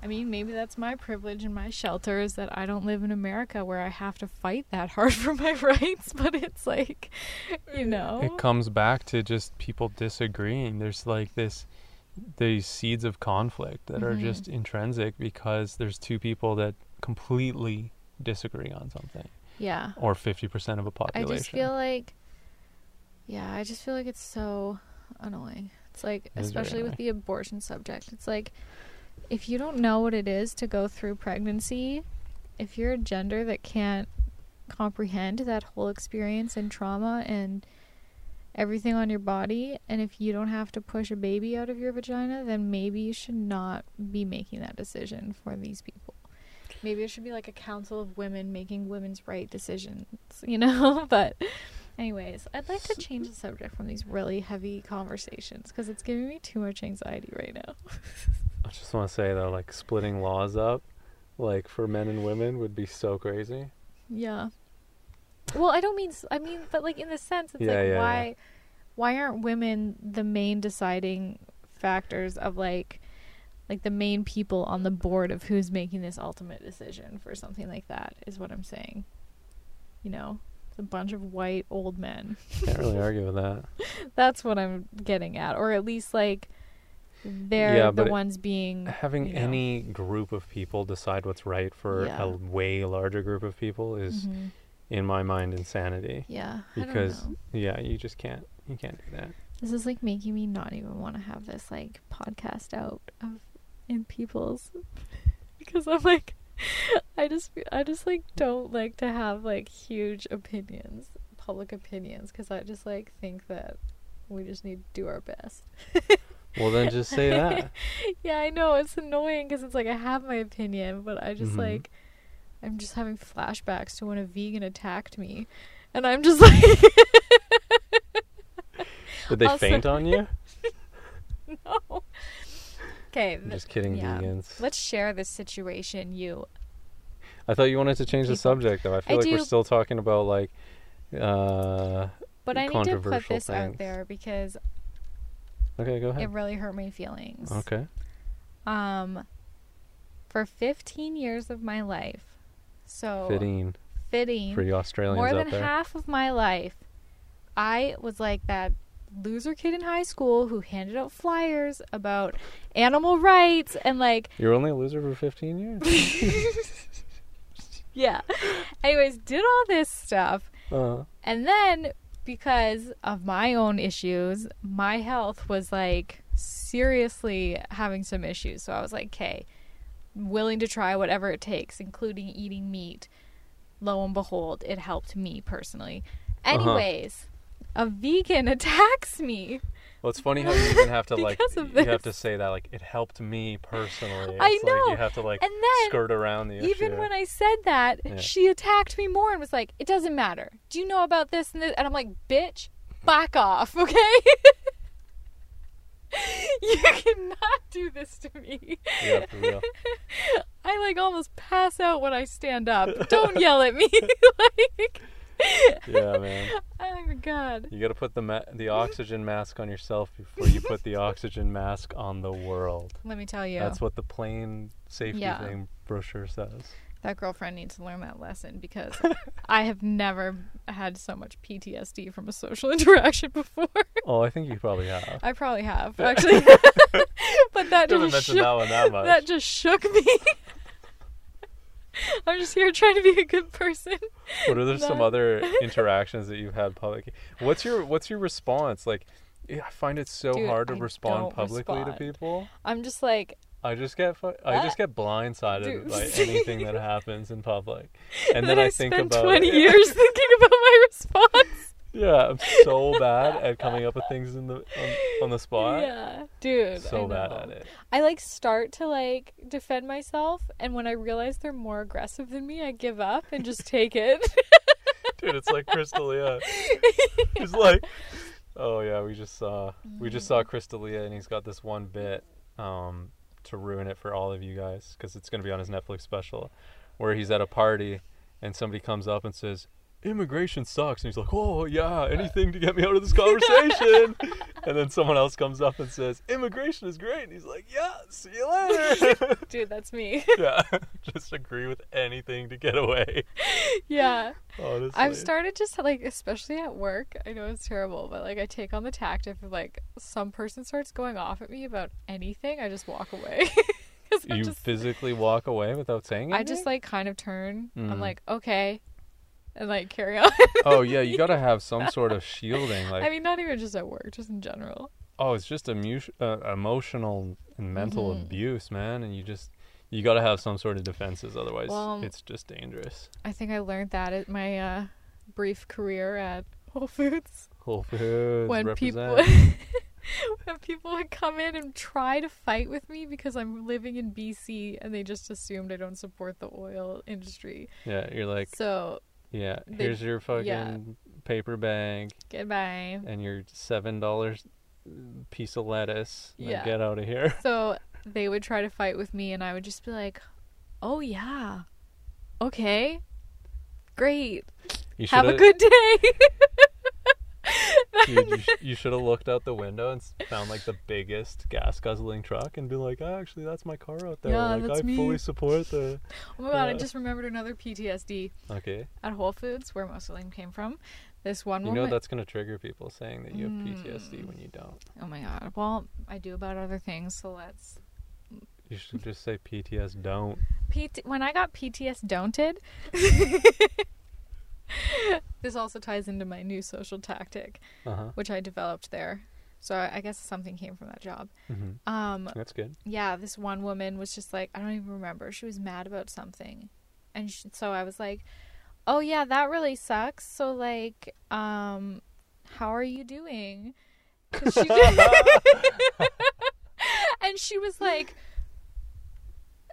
I mean, maybe that's my privilege and my shelter is that I don't live in America where I have to fight that hard for my rights, but it's like, you know. It comes back to just people disagreeing. There's like this these seeds of conflict that are Mhm. just intrinsic because there's two people that completely disagree on something yeah. or 50% of a population. I just feel like, yeah, I just feel like it's so annoying. It's like, It especially with the abortion subject, it's like, if you don't know what it is to go through pregnancy, if you're a gender that can't comprehend that whole experience and trauma and everything on your body, and if you don't have to push a baby out of your vagina, then maybe you should not be making that decision for these people. Maybe it should be like a council of women making women's right decisions, you know? but, anyways, I'd like to change the subject from these really heavy conversations because it's giving me too much anxiety right now. I just want to say though, like splitting laws up, like for men and women, would be so crazy. Yeah. Well, I don't mean I mean, but like in the sense, it's Yeah, like yeah, why why aren't women the main deciding factors of like like the main people on the board of who's making this ultimate decision for something like that is what I'm saying. You know, a bunch of white old men. Can't really argue with that. That's what I'm getting at, or at least like they're Yeah, the ones being Having you know. any group of people decide what's right for Yeah. a way larger group of people is, Mhm. in my mind, insanity. Yeah, Because yeah, you just can't you can't do that. This is like making me not even want to have this like podcast out of in people's because I'm like I just I just like don't like to have like huge opinions, public opinions cuz I just like think that we just need to do our best. Well, then just say that. yeah, I know it's annoying cuz it's like I have my opinion, but I just Mhm. like I'm just having flashbacks to when a vegan attacked me and I'm just like Did they Also- faint on you? no. Okay, I'm just kidding, yeah. vegans. Let's share this situation, you. I thought you wanted to change the subject, though. I feel I like we're still talking about like, uh, But I need to put this out there because okay, go ahead. it really hurt my feelings. Okay. Um, for 15 years of my life, so Fitting fitting, for you Australians more than half of my life, I was like that loser kid in high school who handed out flyers about animal rights and like You're only a loser for 15 years. yeah. Anyways, did all this stuff uh, And then because of my own issues, my health was like seriously having some issues. So I was like, okay, willing to try whatever it takes, including eating meat. Lo and behold, it helped me personally. Uh-huh. A vegan attacks me. well, it's funny how you even have to like you have to say that like it helped me personally. I It's like know. you have to like And then skirt around the issue. even when I said that, Yeah. she attacked me more and was like, "It doesn't matter. Do you know about this and this?" And I'm like, "Bitch, back off, okay? you cannot do this to me." yeah, for real. I like almost pass out when I stand up. Don't yell at me. like, Yeah, man. Oh, I'm god. You got to put the ma- the oxygen mask on yourself before you put the oxygen mask on the world. Let me tell you. That's what the plane safety Yeah. thing brochure says. That girlfriend needs to learn that lesson because I have never had so much PTSD from a social interaction before. Oh, I think you probably have. I probably have actually, but that Doesn't just mention shook, that one that much. that just shook me. I'm just here trying to be a good person. What are there some other interactions that you've had publicly? What's your What's your response? Like, I find it so Dude, hard to I respond publicly respond. to people. I'm just like, I just get fu- I just uh, get blindsided Dude. by anything that happens in public, and then then I, I think spend about 20 years thinking about my response. Yeah, I'm so bad at coming up with things in the on, on the spot. Yeah, dude. so bad at it. I like start to like defend myself, and when I realize they're more aggressive than me, I give up and just take it. Dude, it's like Chris D'Elia. He's like, oh yeah, we just saw we just saw Chris D'Elia, and he's got this one bit um, to ruin it for all of you guys because it's gonna be on his Netflix special, where he's at a party and somebody comes up and says. Immigration sucks, and he's like, "Oh yeah, anything to get me out of this conversation." and then someone else comes up and says, "Immigration is great," and he's like, "Yeah, see you later." Dude, that's me. yeah, just agree with anything to get away. yeah. Honestly, I've started just like, especially at work. I know it's terrible, but like, I take on the tactic of like, some person starts going off at me about anything, I just walk away. you just, physically walk away without saying anything. I just like kind of turn. Mm. I'm like, okay, and like carry on. oh yeah, you gotta have some sort of shielding. Like, I mean, not even just at work, just in general. oh, it's just emu- uh, emotional and mental Mhm. abuse, man, and you just you gotta have some sort of defenses, otherwise Well, it's just dangerous. I think I learned that at my uh, brief career at Whole Foods. Whole Foods when represent. people when people would come in and try to fight with me because I'm living in BC and they just assumed I don't support the oil industry. yeah, you're like, So yeah, they- here's your fucking yeah. paper bag goodbye. and your seven dollars uh, piece of lettuce. Yeah. get out of here. So they would try to fight with me and I would just be like, "Oh yeah. Okay. Great. Have a good day." Dude, you, sh- you should have looked out the window and found like the biggest gas guzzling truck and be like, oh, actually, that's my car out there. Yeah, like, that's I me." fully support the. oh my god, I just remembered another PTSD Okay. at Whole Foods where most of them came from. This one You know that's going to trigger people saying that you have Mm. PTSD when you don't. Oh my god. Well, I do about other things, so let's You should just say PTS don't. PT- when I got PTS don'ted. this also ties into my new social tactic, Uh huh. which I developed there. So I I guess something came from that job. hmm Um, That's good. yeah, this one woman was just like, I don't even remember. She was mad about something, and she, so I was like, "Oh yeah, that really sucks." So like, um, how are you doing? she and she was like,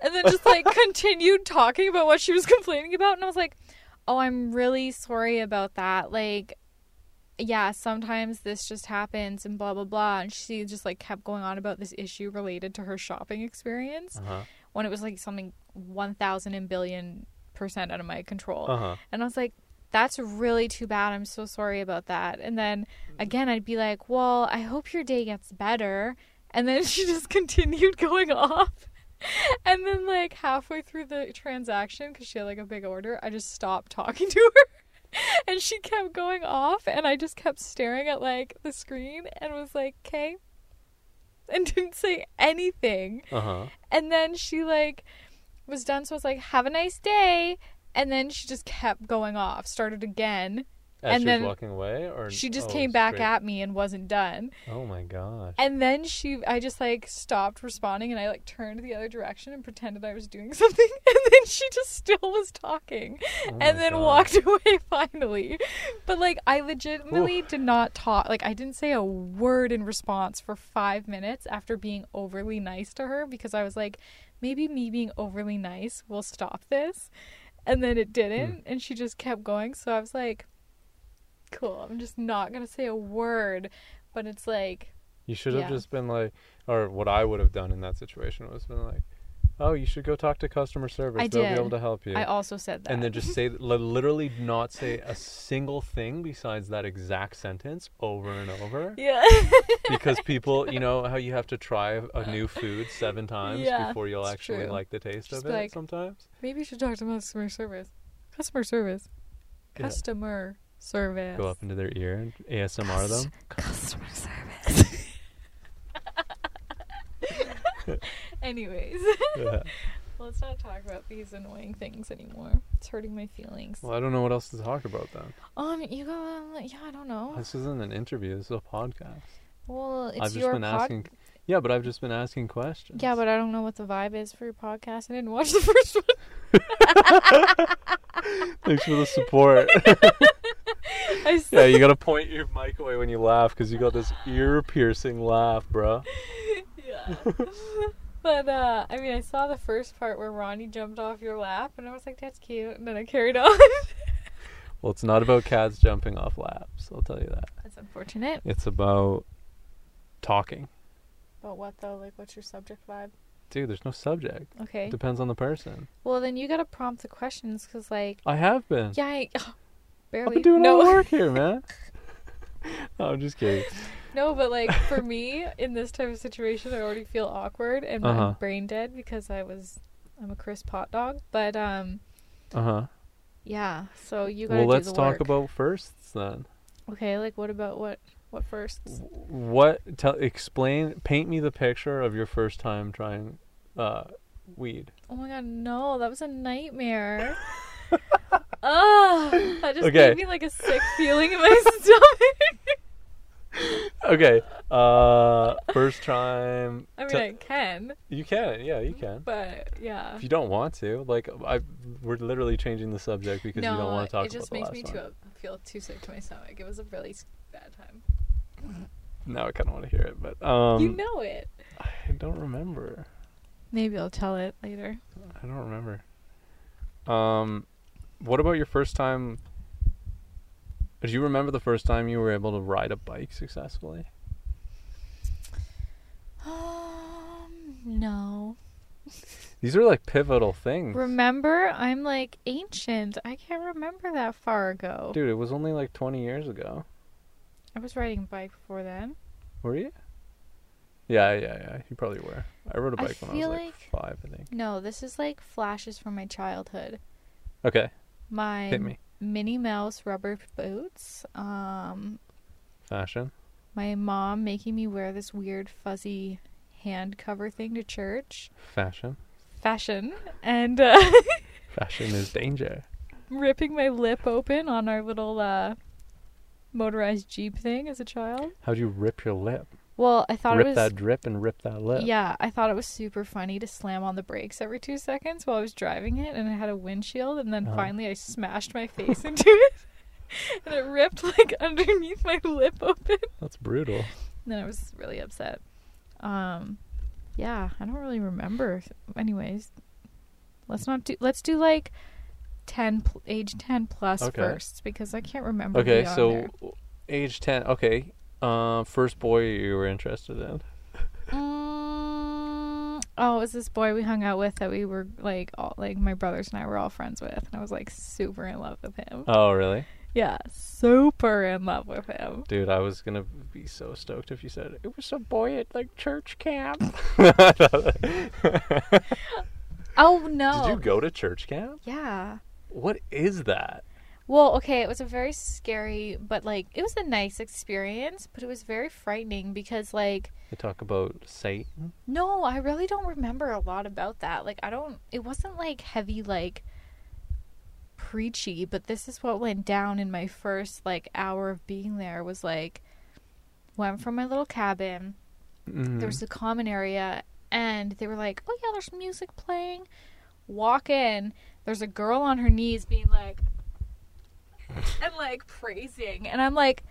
and then just like continued talking about what she was complaining about, and I was like, "Oh, I'm really sorry about that." Like, yeah, sometimes this just happens and blah blah blah. And she just like kept going on about this issue related to her shopping experience Uh huh. when it was like something one thousand and billion percent out of my control. Uh huh. And I was like, that's really too bad. I'm so sorry about that. And then again, I'd be like, well, I hope your day gets better. And then she just continued going off. And then, like, halfway through the transaction, because she had like a big order, I just stopped talking to her. And she kept going off. And I just kept staring at like the screen and was like, okay. And didn't say anything. Uh huh. And then she like was done, so I was like, "Have a nice day." And then she just kept going off. Started again. As And she then was walking away, or She just oh, came back straight- at me and wasn't done. Oh my gosh. And then she, I just like stopped responding, and I like turned the other direction and pretended I was doing something. And then she just still was talking, Oh and then God. walked away finally. But like, I legitimately did not talk. Like, I didn't say a word in response for five minutes after being overly nice to her because I was like, maybe me being overly nice will stop this. And then it hmm. didn't, and she just kept going. So I was like, cool, I'm just not gonna say a word. But it's like, You should have Yeah. just been like, or what I would have done in that situation was been like, oh, you should go talk to customer service. I They'll did. be able to help you. I also said that. and then just say, literally not say a single thing besides that exact sentence over and over. yeah. because people, you know how you have to try a new food seven times Yeah, before you'll actually true. like the taste Just of it like- sometimes. Maybe you should talk to customer service. Customer service. Yeah. Service. Go up into their ear and ASMR them. Customer service. Anyways, Yeah. let's not talk about these annoying things anymore. It's hurting my feelings. Well, I don't know what else to talk about then. Um, you go. Um, yeah, I don't know. This isn't an interview. This is a podcast. Well, it's I've just your been pod- asking. Yeah, but I've just been asking questions. Yeah, but I don't know what the vibe is for your podcast. I didn't watch the first one. Thanks for the support. Yeah, you gotta point your mic away when you laugh because you got this ear-piercing laugh, bro. yeah. but uh, I mean, I saw the first part where Ronnie jumped off your lap, and I was like, "That's cute," and then I carried on. Well, it's not about cats jumping off laps. I'll tell you that. That's unfortunate. It's about talking. But what though? Like, what's your subject vibe? Dude, there's no subject. Okay. Depends on the person. Well, then you gotta prompt the questions, cause like, I have been. yeah, I, I've been doing no, all the work here, man. no, I'm just kidding. no, but like for me in this type of situation, I already feel awkward and Uh-huh. I'm brain dead because I was, I'm a crisp hot dog. But um, Uh huh. yeah. So you gotta Well, let's the talk work. about firsts then. Okay, like what about what? What first? What? Tell. Explain. Paint me the picture of your first time trying uh, weed. Oh my god, no, that was a nightmare. Ugh, that just Okay. gave me like a sick feeling in my stomach. Okay. Uh, first time. I mean, te- I can, you can. Yeah, you can. but yeah. If you don't want to, like, I, we're literally changing the subject because no, you don't want to talk about it just makes me too feel too sick to my stomach. It was a really bad time. Now I kind of want to hear it, but um, you know it. I don't remember. Maybe I'll tell it later. I don't remember. Um, what about your first time? Do you remember the first time you were able to ride a bike successfully? Um, no. These are like pivotal things. Remember, I'm like ancient. I can't remember that far ago. Dude, it was only like 20 years ago. I was riding a bike before then. Were you? Yeah, yeah, yeah. You probably were. I rode a bike when I was like, like- five, I think. No, this is like flashes from my childhood. Okay, My. Minnie Mouse rubber boots. Um, Fashion. my mom making me wear this weird fuzzy hand cover thing to church. Fashion. Fashion. And uh, Fashion is danger. ripping my lip open on our little uh, motorized Jeep thing as a child. How'd you rip your lip? Well, I thought rip it was. Rip that drip and rip that lip. Yeah, I thought it was super funny to slam on the brakes every two seconds while I was driving it, and it had a windshield, and then Uh-huh. finally I smashed my face into it, and it ripped like underneath my lip open. That's brutal. And then I was really upset. Um, yeah, I don't really remember. Anyways, let's not do. Let's do like ten, pl- age ten plus Okay. first, because I can't remember. Okay, so there. age 10. Okay. Uh, first boy you were interested in. Mm, oh, it was this boy we hung out with that we were like all like my brothers and I were all friends with, and I was like super in love with him. Oh, really? Yeah, super in love with him. Dude, I was gonna be so stoked if you said it was a boy at like church camp. Oh no! Did you go to church camp? Yeah. What is that? Well, okay, it was a very scary, but like it was a nice experience, but it was very frightening because like They talk about Satan. no, I really don't remember a lot about that. Like I don't it wasn't like heavy like preachy, but this is what went down in my first like hour of being there was like went from my little cabin. Mhm. There was a common area and they were like, "Oh yeah, there's music playing." Walk in, there's a girl on her knees being like and like praising and I'm like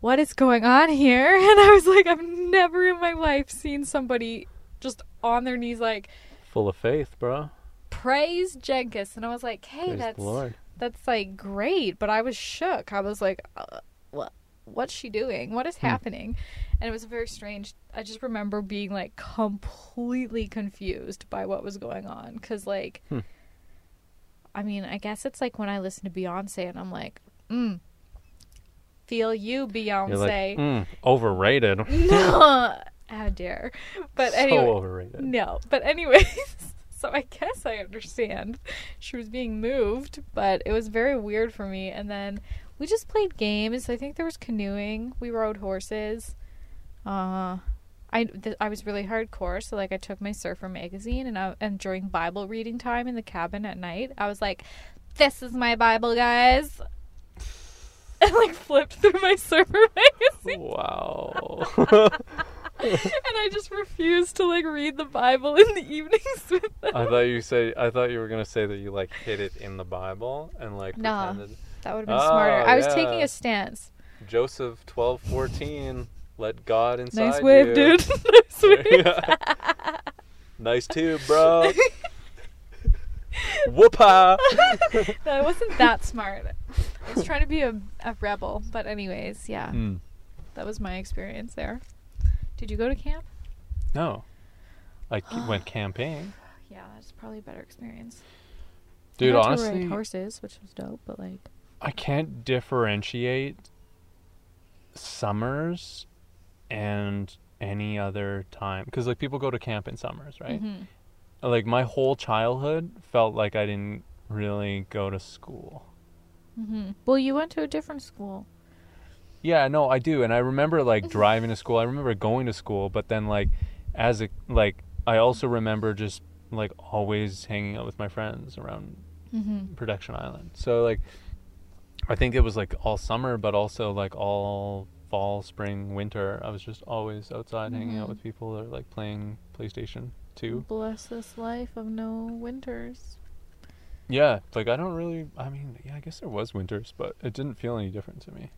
what is going on here? And I was like I've never in my life seen somebody just on their knees like full of faith, bro. praise Jenkins and I was like, "Hey, Praise that's Lord. that's like great," but I was shook. I was like, uh, "What? what's she doing? What is Hmm. happening? And it was very strange. I just remember being like completely confused by what was going on cuz like Hmm. I mean, I guess it's like when I listen to Beyonce and I'm like, "Mm. Feel you, Beyonce." Like, mm, overrated. no. How dare. But so anyway, overrated. no, but anyways, so I guess I understand. She was being moved, but it was very weird for me. And then we just played games. I think there was canoeing. We rode horses. Uh, I th- I was really hardcore, so like I took my surfer magazine and I, and during Bible reading time in the cabin at night, I was like, "This is my Bible, guys." And like flipped through my surfer magazine, Wow. and I just refused to like read the Bible in the evenings with them. I thought you say I thought you were gonna say that you like hid it in the Bible and like Nah. pretended That would have been Oh, smarter. I was taking a stance. Joseph twelve fourteen. Let God inside Nice wave, you. dude. nice wave. Nice tube, bro. Whoop-ha. No, I wasn't that smart. I was trying to be a, a rebel. But anyways, yeah, Hmm. that was my experience there. Did you go to camp? No. I went camping. Yeah, that's probably a better experience. Dude, to honestly, ride horses, which was dope. But like, I can't differentiate summers and any other time because like people go to camp in summers, right? mhm. Like my whole childhood felt like I didn't really go to school. Mhm. well, you went to a different school. Yeah, no, I do, and I remember like driving to school. I remember going to school, but then like as a like I also remember just like always hanging out with my friends around Mm-hmm. Protection Island. So like I think it was like all summer but also like all fall, spring, winter. I was just always outside hanging out Mhm. with people or like playing PlayStation 2. Bless this life of no winters. Yeah, like I don't really I mean, yeah, I guess there was winters, but it didn't feel any different to me.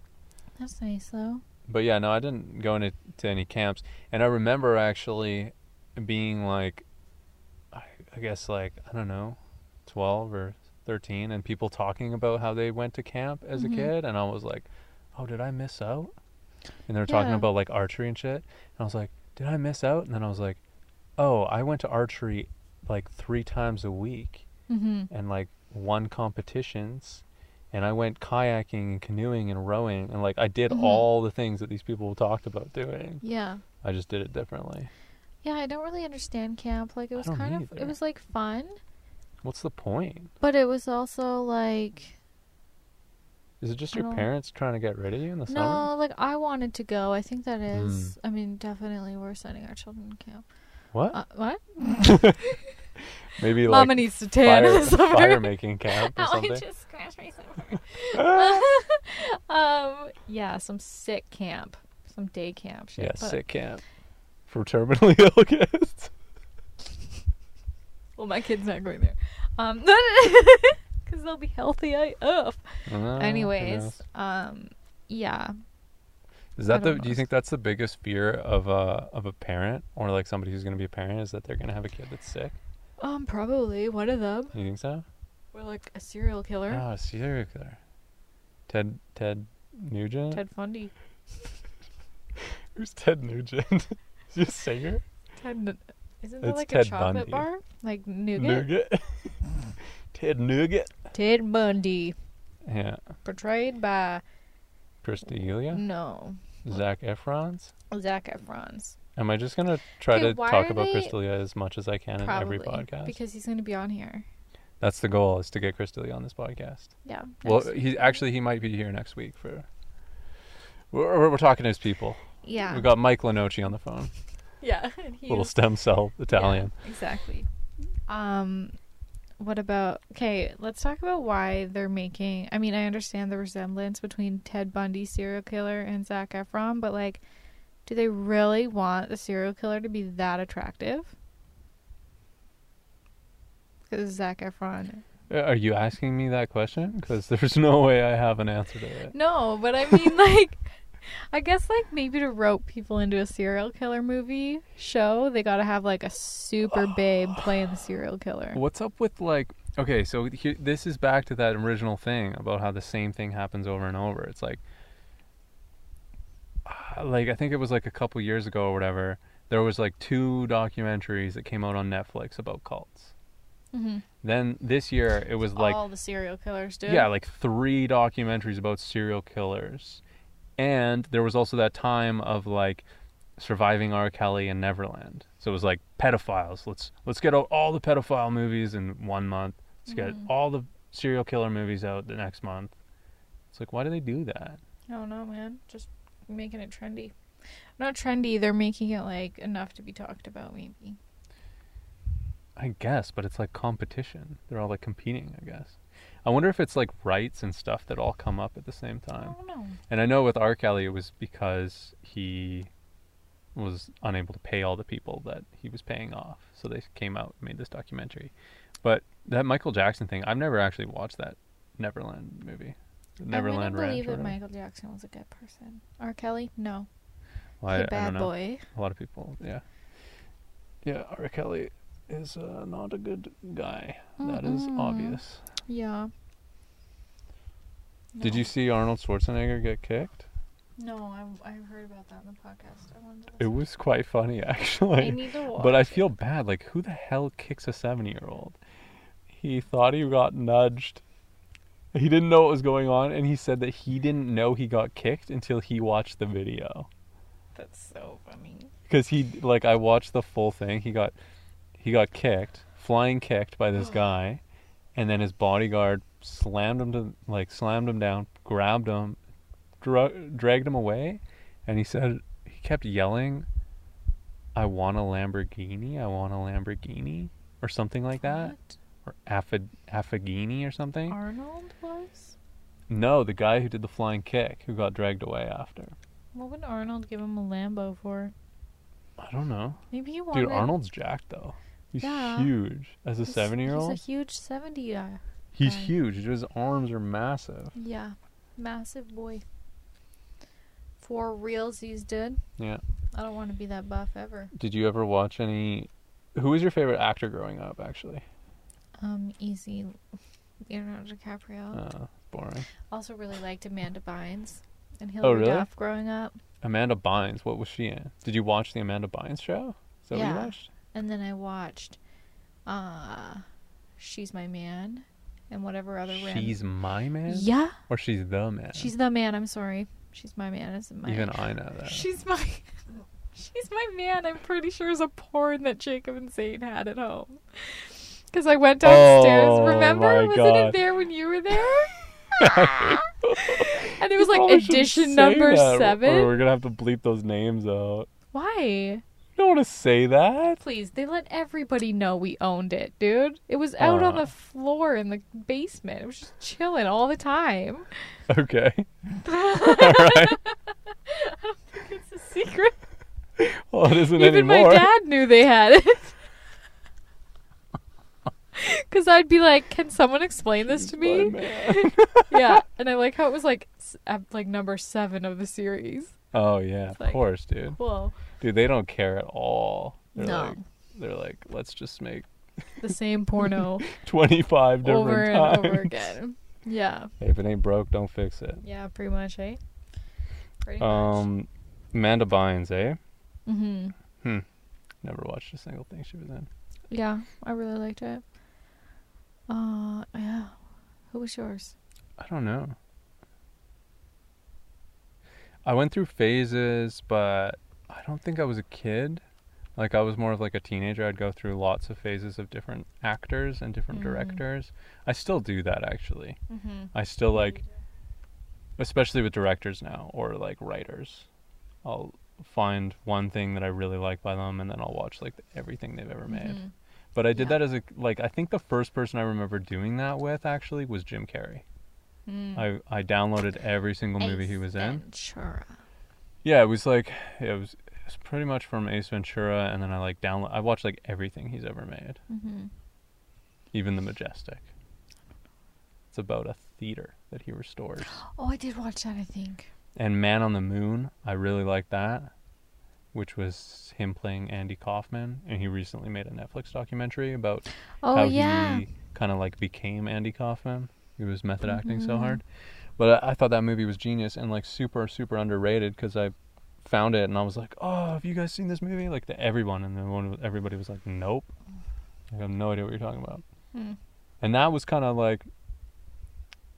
That's nice though. But yeah, no, I didn't go into to any camps. And I remember actually being like I, I guess like I don't know, 12 or 13 and people talking about how they went to camp as Mhm. a kid and I was like, "Oh, did I miss out?" And they were talking Yeah. about like archery and shit. And I was like, "Did I miss out?" And then I was like, "Oh, I went to archery like 3 times a week Mm-hmm. and like won competitions." And I went kayaking and canoeing and rowing and like I did Mhm. all the things that these people talked about doing. Yeah. I just did it differently. Yeah, I don't really understand camp. Like it was kind of it was like fun, What's the point? but it was also like Is it just your parents trying to get rid of you in the summer? no, like I wanted to go. I think that is. Hmm. is. I mean, definitely we're sending our children to camp. What? Uh, what? Maybe Mama like needs to tan fire, fire making camp or I something. just scratched myself. um, yeah, some sick camp, some day camp shit. yeah, but- sick camp for terminally ill kids. Well, my kid's not going there. Um, because they'll be healthy AF. Uh, Anyways, um, yeah, is that the? don't Do you think that's the biggest fear of a of a parent or like somebody who's going to be a parent is that they're going to have a kid that's sick? um, probably one of them. You think so? Or like a serial killer, Oh, a serial killer. Ted Ted Nugent. Ted Bundy. Who's Ted Nugent? is he a singer? Ted, isn't that It's like Ted a chocolate Bundy. bar? Like nougat? Nougat. Ted Nougat. Ted Bundy, Yeah. portrayed by Chris D'Elia. no Zac Efron's. Zac Efron's. Am I just gonna try Okay, to talk about Chris D'Elia as much as I can in every Probably podcast? because he's going to be on here. That's the goal is to get Chris D'Elia on this podcast. Yeah. Well, he actually he might be here next week for. We're, we're, we're talking to his people. yeah. We've got Mike Lenoci on the phone. yeah. Little stem cell Italian. Yeah, exactly. Um, what about? Okay, let's talk about why they're making. I mean, I understand the resemblance between Ted Bundy serial killer and Zac Efron, but like, do they really want the serial killer to be that attractive? Because Zac Efron. Uh, Are you asking me that question? Because there's no way I have an answer to it. No, but I mean, like, I guess like maybe to rope people into a serial killer movie show, they got to have like a super babe playing the serial killer. What's up with like? Okay, so here, this is back to that original thing about how the same thing happens over and over. It's like like I think it was like a couple years ago or whatever. There was like two documentaries that came out on Netflix about cults. Mm-hmm. Then this year it was like all the serial killers do. yeah, like three documentaries about serial killers. And there was also that time of like surviving R. Kelly and Neverland. So it was like pedophiles. Let's let's get out all the pedophile movies in one month. Let's get Mhm. all the serial killer movies out the next month. It's like why do they do that? I don't know, man. Just making it trendy. Not trendy. They're making it like enough to be talked about. Maybe. I guess, but it's like competition. They're all like competing, I guess. I wonder if it's like rights and stuff that all come up at the same I time. don't know. And I know with R. Kelly, it was because he was unable to pay all the people that he was paying off. So they came out and made this documentary. But that Michael Jackson thing, I've never actually watched that Neverland movie. The Neverland I wouldn't believe that. Michael Jackson was a good person. R. Kelly? No. Well, I, Hey, I bad don't know. boy. A lot of people, yeah. Yeah, R. Kelly is uh, not a good guy. That is Mm-mm. obvious. Yeah. Did you see Arnold Schwarzenegger get kicked? No, I I heard about that in the podcast. I It was quite funny, I actually. need to watch. But I feel bad. Like, who the hell kicks a seven-year-old? He thought he got nudged. He didn't know what was going on, and he said that he didn't know he got kicked until he watched the video. That's so funny. Because he, like, I watched the full thing. He got, he got kicked, flying kicked by this guy, and then his bodyguard slammed him to, like, slammed him down, grabbed him, dra- dragged him away, and he said he kept yelling, "I want a Lamborghini! I want a Lamborghini!" or something like that, What? or Affig- Affigini or something. Arnold was? No, the guy who did the flying kick, who got dragged away after. What would Arnold give him a Lambo for? I don't know, Maybe he wanted. dude. Arnold's jacked though. He's Yeah. huge as a he's- seven-year-old. He's a huge seventy guy. He's huge. His arms are massive. Yeah, massive boy. For realsies, did. Yeah. I don't want to be that buff ever. Did you ever watch any? Who was your favorite actor growing up? Actually, Um, easy. Leonardo DiCaprio. uh, boring. Also, really liked Amanda Bynes and Oh, Hilary really? Duff growing up. Amanda Bynes. What was she in? Did you watch the Amanda Bynes show? Is that what Yeah. you watched? And then I watched, uh, She's My Man, and whatever other She's my man. Yeah, Or she's the man. she's the man. I'm sorry. She's my man. Isn't my Even I know that. She's my. She's my man. I'm pretty sure is a porn that Jacob and Zane had at home. Because I went downstairs. Oh, Remember? Wasn't God. it there when you were there? and it was like edition number that, seven. We're gonna have to bleep those names out. Why? You don't want to say that. Please, they let everybody know we owned it, dude. It was out on Uh. the floor in the basement. It was just chilling all the time. Okay. All right. I don't think it's a secret. Well, it isn't Even anymore. Even my dad knew they had it. Because I'd be like, "Can someone explain this to me?" yeah, and I like how it was like like number seven of the series. Oh yeah, of like- course, dude. Whoa, Dude, they don't care at all. They're No. like, they're like, let's just make the same porno 25 different over and times. over again. Yeah, Hey, if it ain't broke, don't fix it. yeah, pretty much, eh? Pretty much. Um, Amanda Bynes, eh? Mm-hmm. Hmm Never watched a single thing she was in. Yeah, I really liked it. Uh, yeah. Who was yours? I don't know. I went through phases, but I don't think I was a kid. Like I was more of like a teenager. I'd go through lots of phases of different actors and different Mhm. directors. I still do that actually. Mm-hmm. I still like especially with directors now or like writers. I'll find one thing that I really like by them and then I'll watch like everything they've ever made. Mhm. But I did Yeah. that as a like I think the first person I remember doing that with actually was Jim Carrey. Mm. I I downloaded every single movie he was in. Ventura. Yeah, it was like it was it was pretty much from Ace Ventura and then I like download I watched like everything he's ever made, Mm-hmm. even The Majestic. It's about a theater that he restores. Oh, I did watch that. I think. And Man on the Moon, I really like that, which was him playing Andy Kaufman, and he recently made a Netflix documentary about Oh how yeah. he kind of like became Andy Kaufman. He was method acting so Mhm. hard, but I, I thought that movie was genius and like super super underrated because I found it and I was like, "Oh, have you guys seen this movie?" Like to everyone, and then one, everybody was like, "Nope." I have no idea what you're talking about. Hmm. And that was kind of like,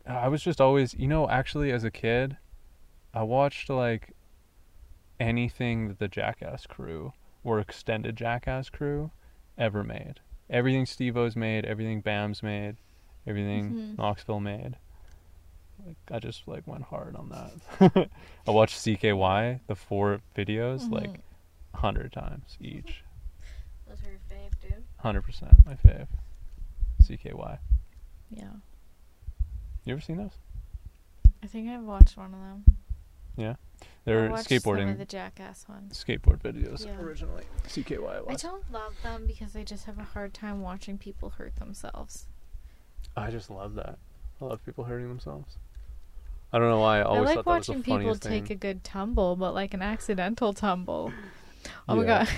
I was just always, you know, actually as a kid, I watched like anything that the Jackass crew or extended Jackass crew ever made. Everything Steve-O's made, everything Bam's made, everything Mhm. Knoxville made. Like I just like went hard on that. I watched CKY, the four videos, like Mhm. a hundred times each. Those are your fave, dude. Hundred percent my fave. CKY. Yeah. You ever seen those? I think I've watched one of them. Yeah. They're I watched Some skateboarding of the Jackass ones. skateboard videos Yeah. originally. CKY I was. don't love them because I just have a hard time watching people hurt themselves. I just love that. I love people hurting themselves. I don't know why. I always I like thought that was the watching people funniest take thing. a good tumble, but like an accidental tumble. Oh my god.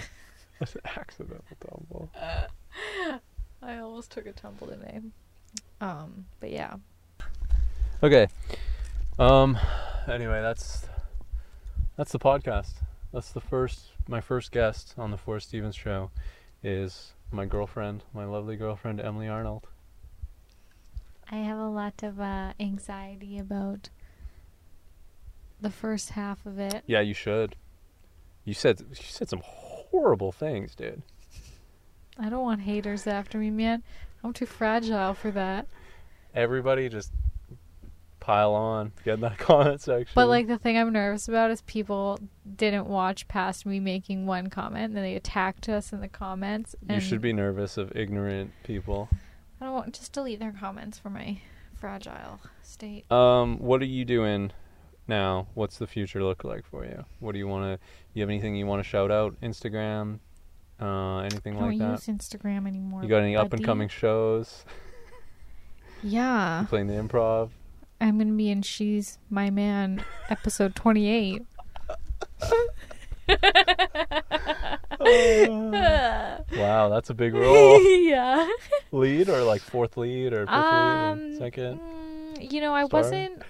That's an accidental tumble. I almost took a tumble today. Um, but yeah. Okay. Um. Anyway, that's that's the podcast. That's the first. My first guest on the Forrest Stevens show is my girlfriend, my lovely girlfriend Emily Arnold. I have a lot of uh, anxiety about the first half of it. Yeah, you should. You said you said some horrible things, dude. I don't want haters after me, man. I'm too fragile for that. Everybody just pile on, get in that comment section. But like the thing I'm nervous about is people didn't watch past me making one comment and then they attacked us in the comments. you should be nervous of ignorant people. I don't want to just delete their comments for my fragile state. Um, what are you doing now? What's the future look like for you? What do you want to? You have anything you want to shout out? Instagram, uh, anything like I don't that? use Instagram anymore. You got any up and coming shows? Yeah. You playing the improv? I'm gonna be in She's My Man episode 28. Wow, that's a big role. yeah. lead or like fourth lead or fifth lead Um, or second? mm, you know, I Star? wasn't.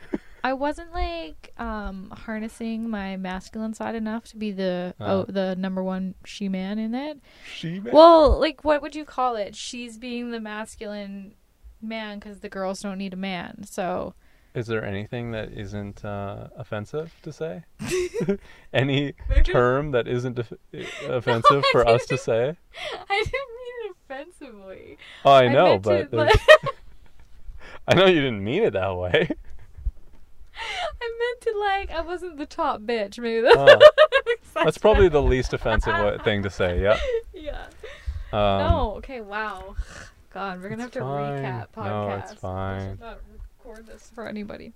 I wasn't like um harnessing my masculine side enough to be the Uh. oh the number one she man in it. She man. Well, like what would you call it? She's being the masculine man because the girls don't need a man. So Is there anything that isn't uh, offensive to say? Any term that isn't def- offensive for us to say? I didn't mean it offensively. Oh, I know, but to, like, I know you didn't mean it that way. I meant to like I wasn't the top bitch. Maybe that's, Oh, that's probably the least offensive thing to say. Yeah. yeah. Um, no. Okay. Wow. God, we're gonna have to fine. recap podcast. No, it's fine. not record this for anybody.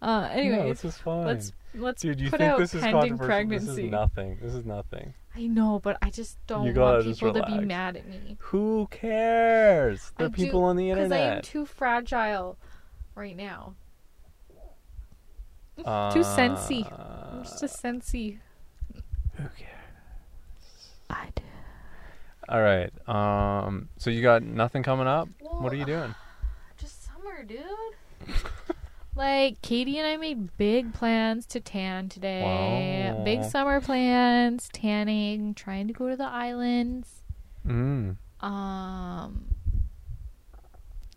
Uh. No, Anyways, this is fine. let's let's Dude, you put think out this is pending pregnancy. This is nothing. This is nothing. I know, but I just don't You want people to be mad at me Who cares? There I are do- people on the internet. because I am internet. too fragile right now. Uh, too sensy. I'm just a sensy. Who cares? I do. All right. Um. So you got nothing coming up? What are you doing? Just summer, dude. like Katie and I made big plans to tan today. Wow. Big summer plans, tanning, trying to go to the islands. Mm. Um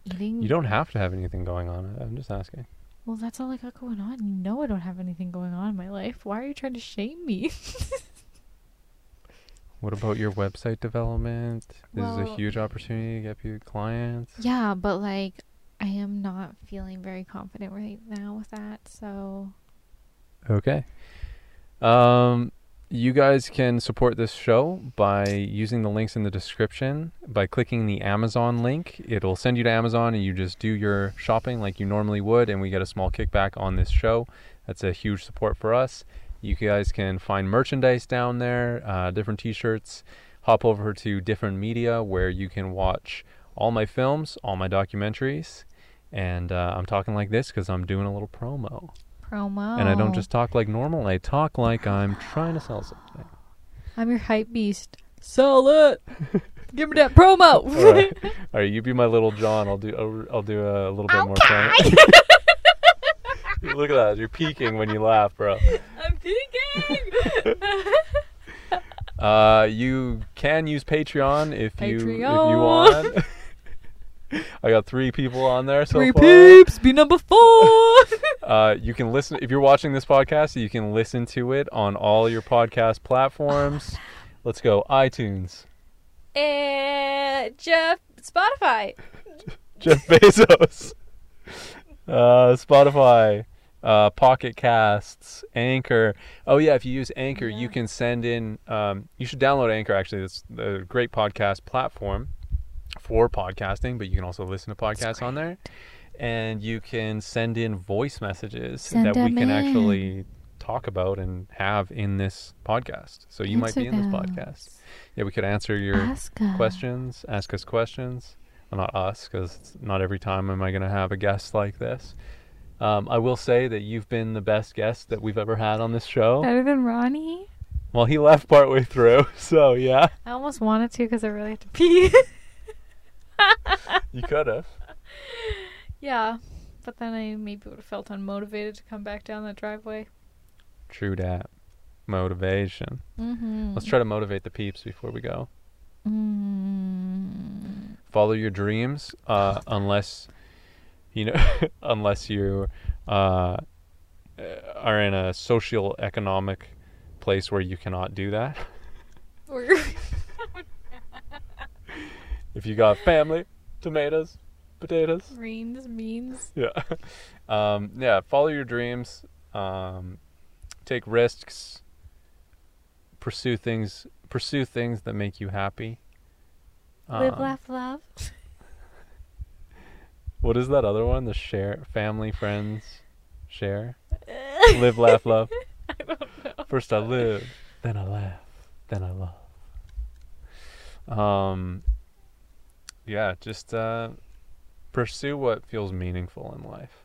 eating You don't have to have anything going on. I'm just asking. Well, that's all I got going on. You know I don't have anything going on in my life. Why are you trying to shame me? What about your website development? This is a huge opportunity to get people clients. yeah, but like I am not feeling very confident right now with that. So Okay. Um, you guys can support this show by using the links in the description. By clicking the Amazon link, it'll send you to Amazon and you just do your shopping like you normally would, and we get a small kickback on this show. That's a huge support for us. You guys can find merchandise down there, uh, different t shirts. Hop over to different media where you can watch all my films, all my documentaries. And uh, I'm talking like this because I'm doing a little promo. Promo. And I don't just talk like normal, I talk like I'm trying to sell something. I'm your hype beast. Sell it. Give me that promo. All right. All right, you be my little John. I'll do I'll, I'll do a little bit more promo. Look at that. You're peeking when you laugh, bro. I'm peeking. uh, you can use Patreon if you if you want. I got three people on there so Three far. peeps, be number four. Uh, you can listen if you're watching this podcast. You can listen to it on all your podcast platforms. Let's go iTunes, and Jeff, Spotify. Jeff Bezos, uh, Spotify, uh, Pocket Casts, Anchor. Oh yeah, if you use Anchor, you can send in. Um, you should download Anchor. Actually, it's a great podcast platform for podcasting, but you can also listen to podcasts on there, and you can send in voice messages Send that we can in. actually talk about and have in this podcast. So you might be in this podcast. Yeah, we could answer your Ask questions, ask us questions. Well, not us, because not every time am I going to have a guest like this. Um, I will say that you've been the best guest that we've ever had on this show. Better than Ronnie. Well, he left partway through, so yeah, I almost wanted to because I really had to pee. you could have. yeah, but then I maybe would have felt unmotivated to come back down that driveway. True dat. Motivation. Mm-hmm. Let's try to motivate the peeps before we go. Mm. Follow your dreams, uh, unless you know, unless you uh, are in a social economic place where you cannot do that. If you got family, tomatoes, potatoes, Greens, beans. yeah, um, yeah. Follow your dreams. Um, take risks. Pursue things. Pursue things that make you happy. Live, Um, laugh, love. What is that other one? The share, family, friends, share, live, laugh, love. I don't know. First I live, then I laugh, then I love. Um, yeah, just uh, pursue what feels meaningful in life.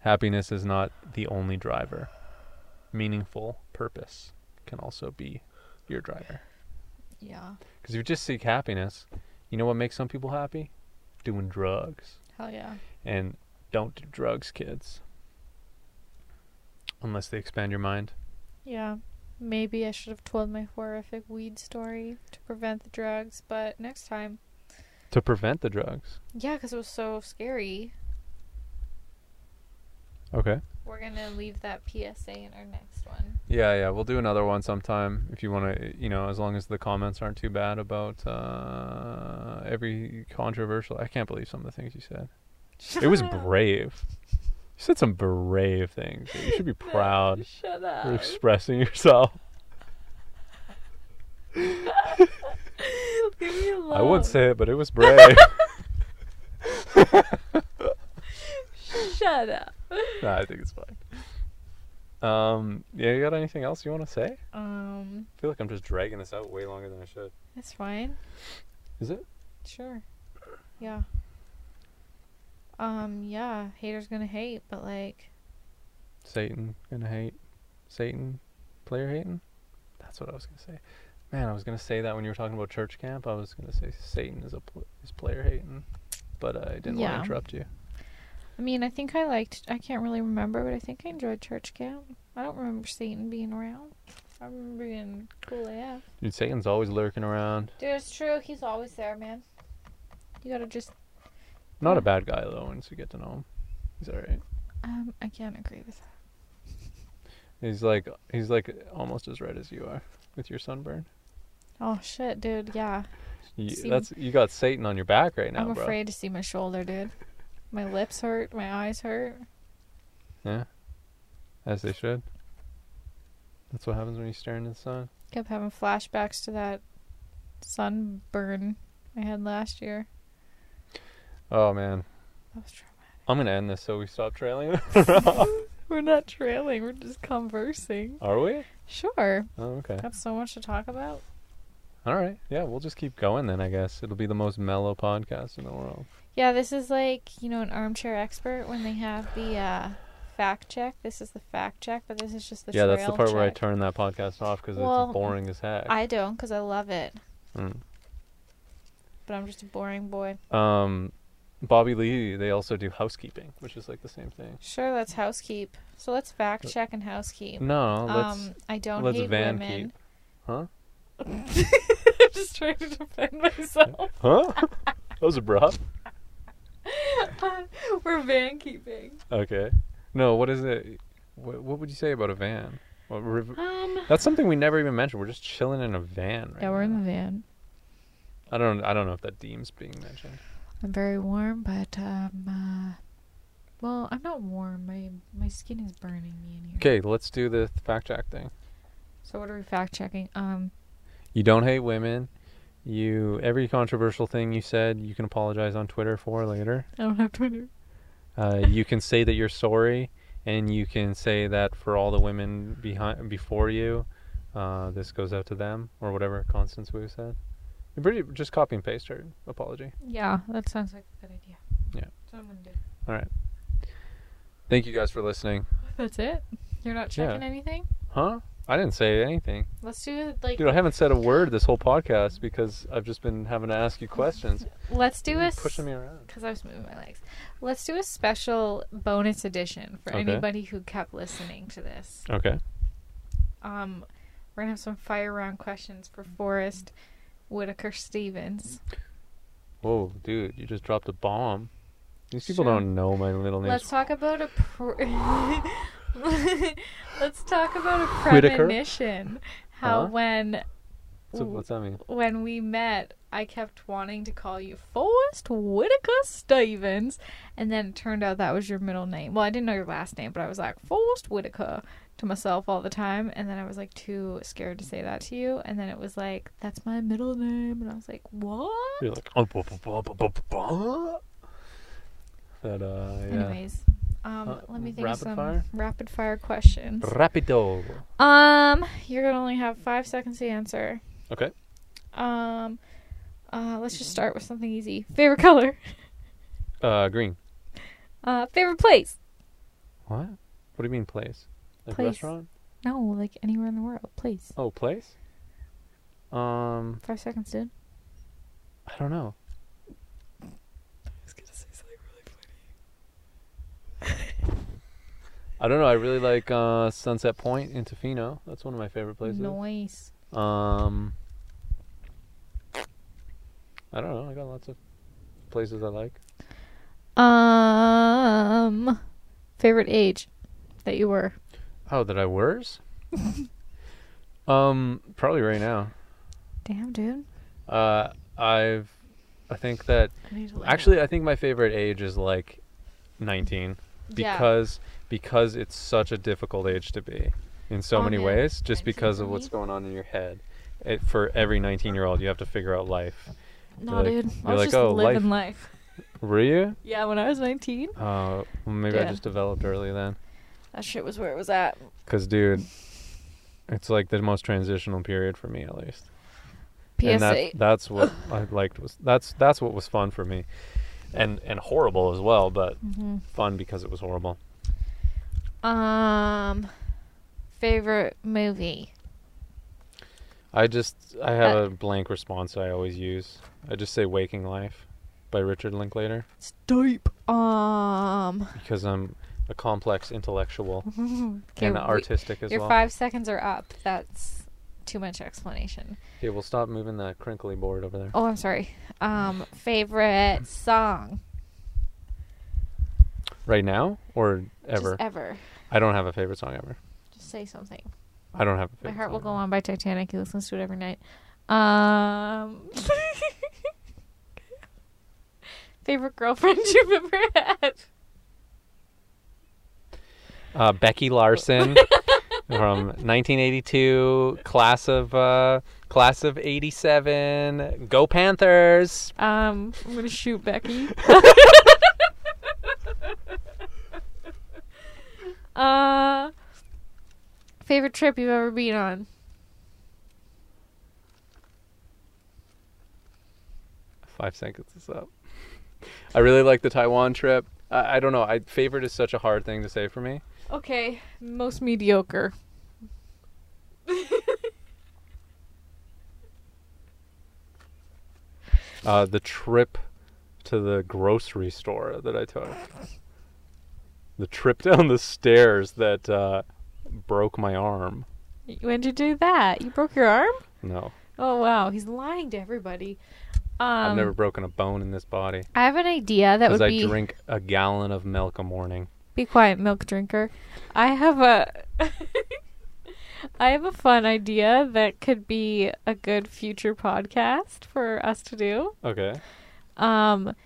Happiness is not the only driver. Meaningful purpose can also be your driver. Yeah. Because if you just seek happiness, you know what makes some people happy? Doing drugs. Hell yeah. And don't do drugs, kids. Unless they expand your mind. Yeah. Maybe I should have told my horrific weed story to prevent the drugs, but next time. To prevent the drugs. Yeah, because it was so scary. Okay. We're going to leave that PSA in our next one. Yeah, yeah. We'll do another one sometime if you want to, you know, as long as the comments aren't too bad about uh, every controversial. I can't believe some of the things you said. It was brave. You said some brave things. You should be proud Shut for expressing yourself. Leave me alone. I would say it, but it was brave. Shut up. nah, I think it's fine. Um, yeah, you got anything else you want to say? Um, I feel like I'm just dragging this out way longer than I should. it's fine. Is it? Sure. Yeah. Um, yeah, haters gonna hate, but like, Satan gonna hate Satan player hating? That's what I was gonna say. Man, I was gonna say that when you were talking about church camp. I was gonna say Satan is a pl- is player hating, but I didn't want to interrupt you. I mean, I think I liked, I can't really remember, but I think I enjoyed church camp. I don't remember Satan being around. I remember being cool AF. Dude, Satan's always lurking around. Dude, it's true. He's always there, man. You gotta just, Not Yeah. a bad guy though. Once you get to know him, he's alright. um, I can't agree with that. He's like he's like almost as red as you are with your sunburn. Oh shit, dude. Yeah, You, See- that's you got Satan on your back right now, I'm bro. afraid to see my shoulder, dude. My lips hurt. My eyes hurt. Yeah, as they should. That's what happens when you stare into the sun. Kept having flashbacks to that sunburn I had last year. Oh man, That was traumatic. I'm gonna end this so we stop trailing. We're not trailing. We're just conversing. Are we? Sure. Oh, okay. Got so much to talk about. All right. Yeah, we'll just keep going then. I guess it'll be the most mellow podcast in the world. Yeah, this is like, you know, an armchair expert when they have the uh, fact check. This is the fact check, but this is just the yeah, that's the part where I turn that podcast off because Well, it's boring as heck. I don't because I love it, Mm. but I'm just a boring boy. Um, Bobby Lee, they also do housekeeping, which is like the same thing. Sure, that's housekeep. So let's fact check and housekeep. No, let's um, I don't let's hate van women. keep. Huh? I'm just trying to defend myself. Huh? that was abrupt. We're van keeping. Okay. No, what is it? What, what would you say about a van? What, riv- Um. that's something we never even mentioned. We're just chilling in a van. Right Yeah, we're in the van. I don't. I don't know if that deems being mentioned. I'm very warm, but um. Uh, well, I'm not warm. My my skin is burning me in here. Okay, let's do the fact check thing. So what are we fact checking? Um. You don't hate women. You every controversial thing you said, you can apologize on Twitter for later. I don't have Twitter. Uh, you can say that you're sorry, and you can say that for all the women behind before you, uh, this goes out to them or whatever Constance Wu said. Pretty just copy and paste her apology. Yeah, that sounds like a good idea. Yeah. That's what I'm gonna do. All right. Thank you guys for listening. That's it. You're not Yeah. checking anything. Huh? I didn't say anything. Let's do like. Dude, I haven't said a word this whole podcast because I've just been having to ask you questions. Let's do a. pushing me around. Because I was moving my legs. Let's do a special bonus edition for Okay. anybody who kept listening to this. Okay. Um, we're gonna have some fire round questions for Forrest Whitaker Stevens. Whoa, dude, you just dropped a bomb. These people Sure. don't know my little name. Let's talk about a. Pr- Let's talk about a Whitaker? premonition. How Huh? when So what's that mean? when we met, I kept wanting to call you Forrest Whitaker Stevens, and then it turned out that was your middle name. Well, I didn't know your last name, but I was like Forrest Whitaker to myself all the time, and then I was like too scared to say that to you, and then it was like that's my middle name, and I was like, what? You're like, oh, bu- bu- that, uh, yeah. Anyways, um, Uh, let me think of some fire? rapid fire questions. Rapido. Um, you're gonna only have five seconds to answer. Okay. Um, uh, let's just start with something easy. Favorite color. Uh, green. Uh, favorite place. What? What do you mean place? Like Place. restaurant? No, like anywhere in the world. Place. Oh, place? Um, Five seconds, dude. I don't know. I was gonna say something really funny. I don't know. I really like uh, Sunset Point in Tofino. That's one of my favorite places. Nice. Um, I don't know. I got lots of places I like. Um, favorite age that you were. Oh, that I wears? um, probably right now. Damn, dude. Uh, I've, I think that I actually, I think my favorite age is like 19 because because it's such a difficult age to be in so Oh, many man. ways, just because of what's going on in your head. It, for every 19 year old, you have to figure out life. No, like- dude. I you're was like, just oh, living life. Were you? Yeah, when I was 19, Uh, well, maybe I just developed early then. That shit was where it was at. Cause, dude, it's like the most transitional period for me, at least. PSA. And that, that's what I liked was that's that's what was fun for me, and and horrible as well, but hmm fun because it was horrible. Um, favorite movie. I just I have Uh, a blank response I always use. I just say "Waking Life" by Richard Linklater It's dope. Um, because I'm a complex intellectual okay, and we- artistic as well. your five seconds are up. That's too much explanation. Okay, we'll stop moving that crinkly board over there. Oh, I'm sorry. Um, favorite song Right now or ever? Just ever. I don't have a favorite song ever. Just say something. I don't have a favorite. My heart will go on by Titanic. He listens to it every night. Um, favorite girlfriend you've ever had. Uh, Becky Larson from 1982, class of uh, class of '87. Go Panthers! Um, I'm gonna shoot Becky. uh, favorite trip you've ever been on? Five seconds is up. I really like the Taiwan trip. I, I don't know. I favorite is such a hard thing to say for me. Okay, most mediocre. Uh, the trip to the grocery store that I took. The trip down the stairs that uh, broke my arm. When did you do that? You broke your arm? No, Oh wow, he's lying to everybody. Um, I've never broken a bone in this body I have an idea that because would I be drink a gallon of milk a morning. Be quiet, milk drinker. I have a I have a fun idea that could be a good future podcast for us to do. Okay. Um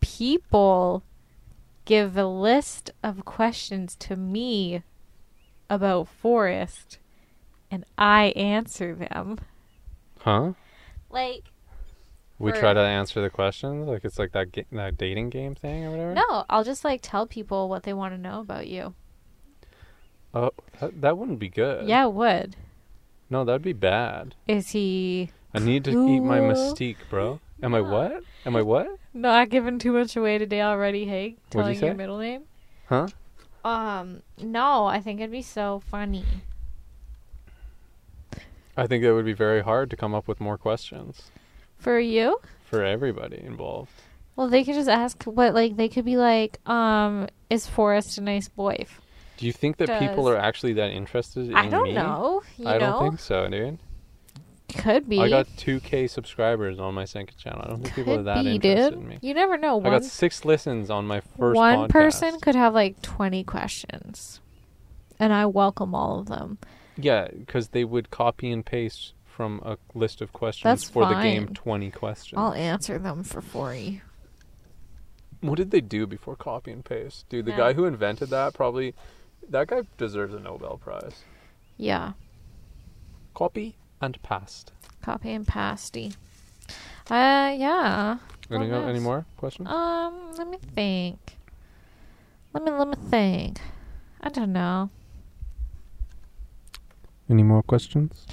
people give a list of questions to me about Forrest and I answer them. Huh? Like We try to answer the questions like it's like that ga- that dating game thing or whatever. no, I'll just like tell people what they want to know about you. Oh, that, that wouldn't be good. Yeah, it would. No, that'd be bad. Is he I need to eat my mystique, bro. Am I what? Am I what? not giving too much away today already, Hey, What'd you Telling your middle name? Huh? Um, no, I think it'd be so funny. I think it would be very hard to come up with more questions For you? for everybody involved. Well, they could just ask what, like, they could be like, um, is Forrest a nice boy? Do you think that people are actually that interested in I don't me? know. You I know? don't think so, dude. Could be. I got 2k subscribers on my second channel. I don't think people are that be, interested dude. in me. You never know. I got 6 listens on my first one podcast. person could have like 20 questions. And I welcome all of them. Yeah, cuz they would copy and paste from a list of questions That's for the game fine. 20 questions. I'll answer them for free. What did they do before copy and paste? Dude, the Yeah. guy who invented that probably that guy deserves a Nobel Prize. Yeah. Copy and paste. Copy and pasty. Uh, yeah. Any, What any else? more questions? Um, let me think. Let me let me think. I don't know. Any more questions?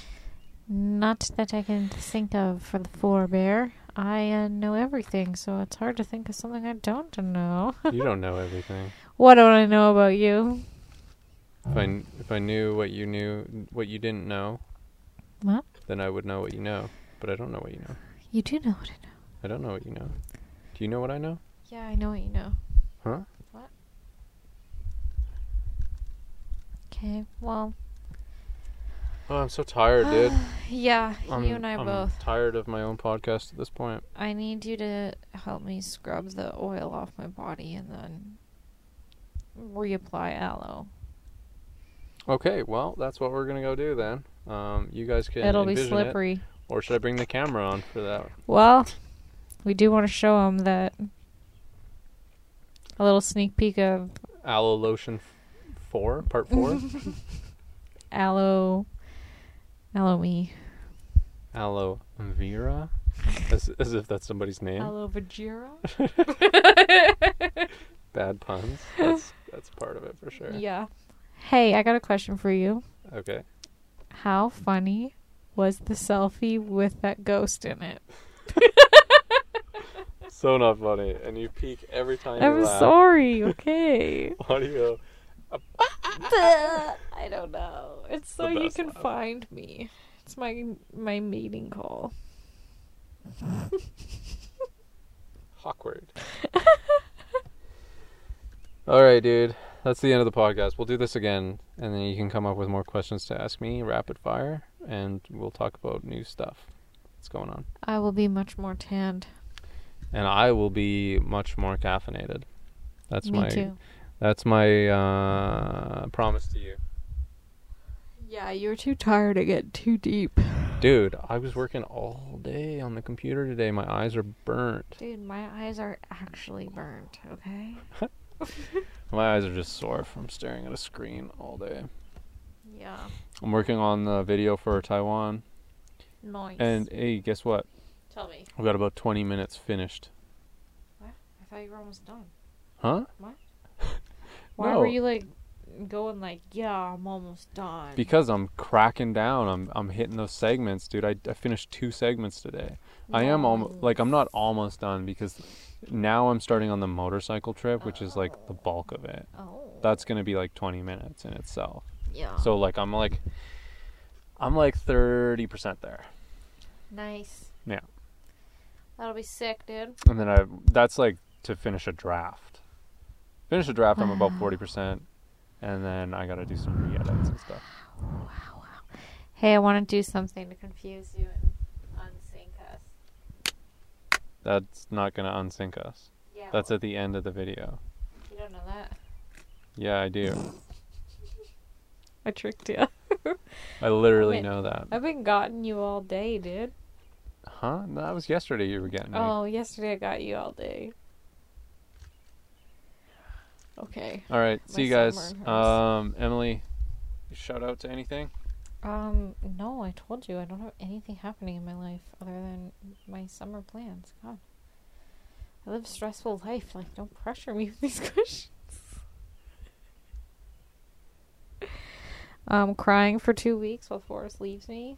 Not that I can think of for the forebear. I uh, know everything, so it's hard to think of something I don't know. you don't know everything. what don't I know about you? If I if I knew what you knew, what you didn't know, What? then I would know what you know. But I don't know what you know. You do know what I know. I don't know what you know. Do you know what I know? Yeah, I know what you know. Huh? What? Okay, well, Oh, I'm so tired, dude. yeah, I'm, you and I I'm both. tired of my own podcast at this point. I need you to help me scrub the oil off my body and then reapply aloe. Okay, well, that's what we're gonna go do then. Um, you guys can. It'll be envision it, slippery. or should I bring the camera on for that? Well, we do want to show them that a little sneak peek of Aloe lotion four, part four. aloe, aloe me, Aloe Vera, as as if that's somebody's name. aloe vajira. Bad puns. That's that's part of it for sure. Yeah. Hey, I got a question for you. Okay. How funny was the selfie with that ghost in it? So not funny, and you peek every time you I'm laugh. sorry. Okay. Audio. I don't know. It's so you can laugh. find me. It's my my meeting call. Awkward. All right, dude. That's the end of the podcast. We'll do this again, and then you can come up with more questions to ask me, rapid fire, and we'll talk about new stuff. What's going on? I will be much more tanned. And I will be much more caffeinated. That's Me my too. That's my uh, promise to you, Yeah, you're too tired to get too deep. dude. I was working all day on the computer today. My eyes are burnt. Dude, my eyes are actually burnt, okay? My eyes are just sore from staring at a screen all day. Yeah. I'm working on the video for Taiwan. Nice. And hey, guess what? tell me. I've got about 20 minutes finished. What? I thought you were almost done. Huh? Why No. were you like going like, yeah, I'm almost done? Because I'm cracking down. I'm I'm hitting those segments, dude. I, I finished two segments today. I am almost like I'm not almost done because now I'm starting on the motorcycle trip, which is like the bulk of it. Oh. That's gonna be like 20 minutes in itself. yeah. So like I'm like I'm like 30% there. nice. Yeah. That'll be sick, dude. and then I that's like to finish a draft. Finish the draft, I'm about forty percent, and then I gotta do some re-edits and stuff. Wow, wow. Hey, I want to do something to confuse you and unsync us. That's not gonna unsync us. Yeah. That's at the end of the video. You don't know that. Yeah, I do. I tricked you. I literally Wait. know that. I've been gotten you all day, dude. Huh? No, that was yesterday. You were getting me. Oh, yesterday I got you all day. Okay. All right. See you guys. Um, Emily, shout out to anything. Um, no, I told you I don't have anything happening in my life other than my summer plans. God. I live a stressful life. Like, don't pressure me with these questions. Um, crying for two weeks while Forrest leaves me.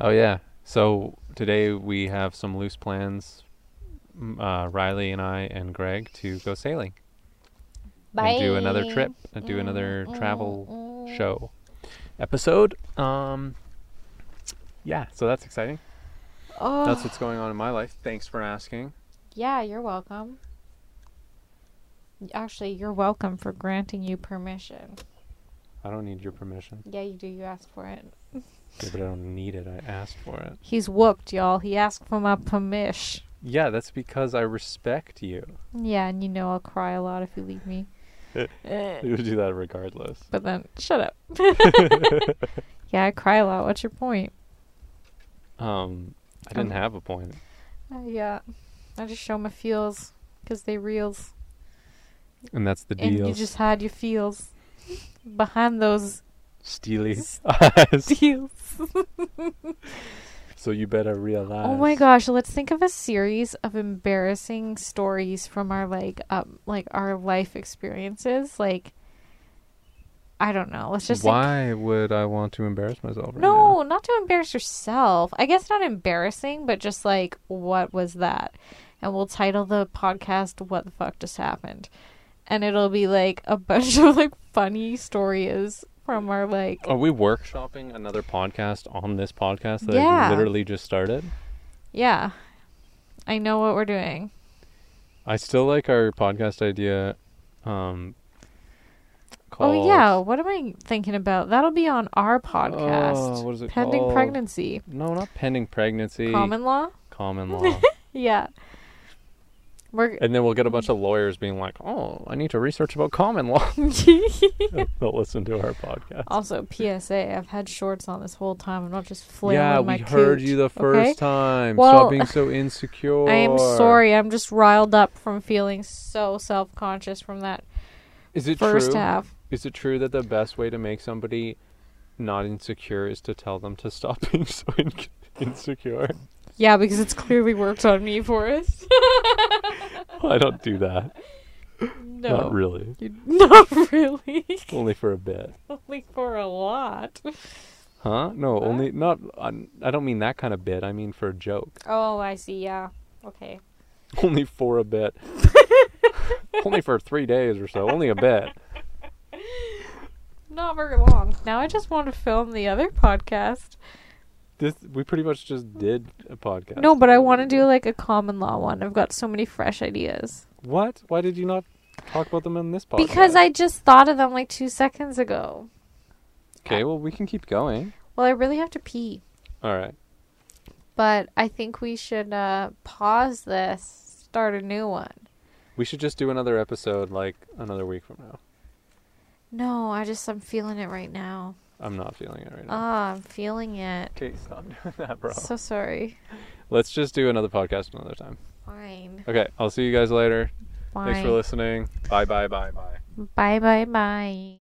Oh yeah. So today we have some loose plans. Uh, Riley and I and Greg to go sailing and do another trip and do another mm, mm, travel mm. show episode. Um, yeah. So that's exciting. Oh, That's what's going on in my life. Thanks for asking. yeah, you're welcome. Actually, you're welcome for granting you permission. I don't need your permission. Yeah, you do. You asked for it. Yeah, but I don't need it. I asked for it. He's whooped, y'all. He asked for my permission. Yeah, that's because I respect you. Yeah, and you know I'll cry a lot if you leave me. You would do that regardless. but then, shut up. yeah, I cry a lot. What's your point? Um, I didn't Okay. have a point. Uh, yeah, I just show my feels because they reals, And that's the and deal. you just hide your feels behind those Steely eyes. deals. So you better realize. Oh my gosh, let's think of a series of embarrassing stories from our like um like our life experiences. Like I don't know. Let's just think- Why would I want to embarrass myself right No, not to embarrass yourself. I guess not embarrassing, but just like what was that? And we'll title the podcast "What the fuck just happened," and it'll be like a bunch of like funny stories from our like. Are we workshopping another podcast on this podcast that Yeah. I literally just started? Yeah, I know what we're doing. I still like our podcast idea. Um, Oh yeah, what am I thinking about? That'll be on our podcast. Oh, what is it Pending called? pregnancy. No, not pending pregnancy. Common law? Common law. Yeah. We're and then we'll get a bunch of lawyers being like, "Oh, I need to research about common law." They'll listen to our podcast. Also, PSA, I've had shorts on this whole time. I'm not just flailing yeah, my we heard coot, you the first okay? time. Well, Stop being so insecure. I am sorry. I'm just riled up from feeling so self conscious from that Is it first true? half. Is it true that the best way to make somebody not insecure is to tell them to stop being so in- insecure? Yeah, because it's clearly worked on me, Forrest. I don't do that. no. Not really. You- not really. Only for a bit. Only for a lot. Huh? No, What? only not. I I don't mean that kind of bit. I mean for a joke. Oh, I see. Yeah. Okay. Only for a bit. only for three days or so. Only a bit. Not very long. Now I just want to film the other podcast. This we pretty much just did a podcast. No, but I want to do like a common law one. I've got so many fresh ideas. What? Why did you not talk about them in this podcast? Because I just thought of them like two seconds ago. Okay, well we can keep going. Well, I really have to pee. All right. But I think we should uh, pause this, start a new one. We should just do another episode like another week from now. No, I just, I'm feeling it right now. I'm not feeling it right now. Ah, I'm feeling it. okay, stop doing that, bro. So sorry. Let's just do another podcast another time. Fine. Okay, I'll see you guys later. Fine. Thanks for listening. Bye bye bye bye. Bye, bye, bye.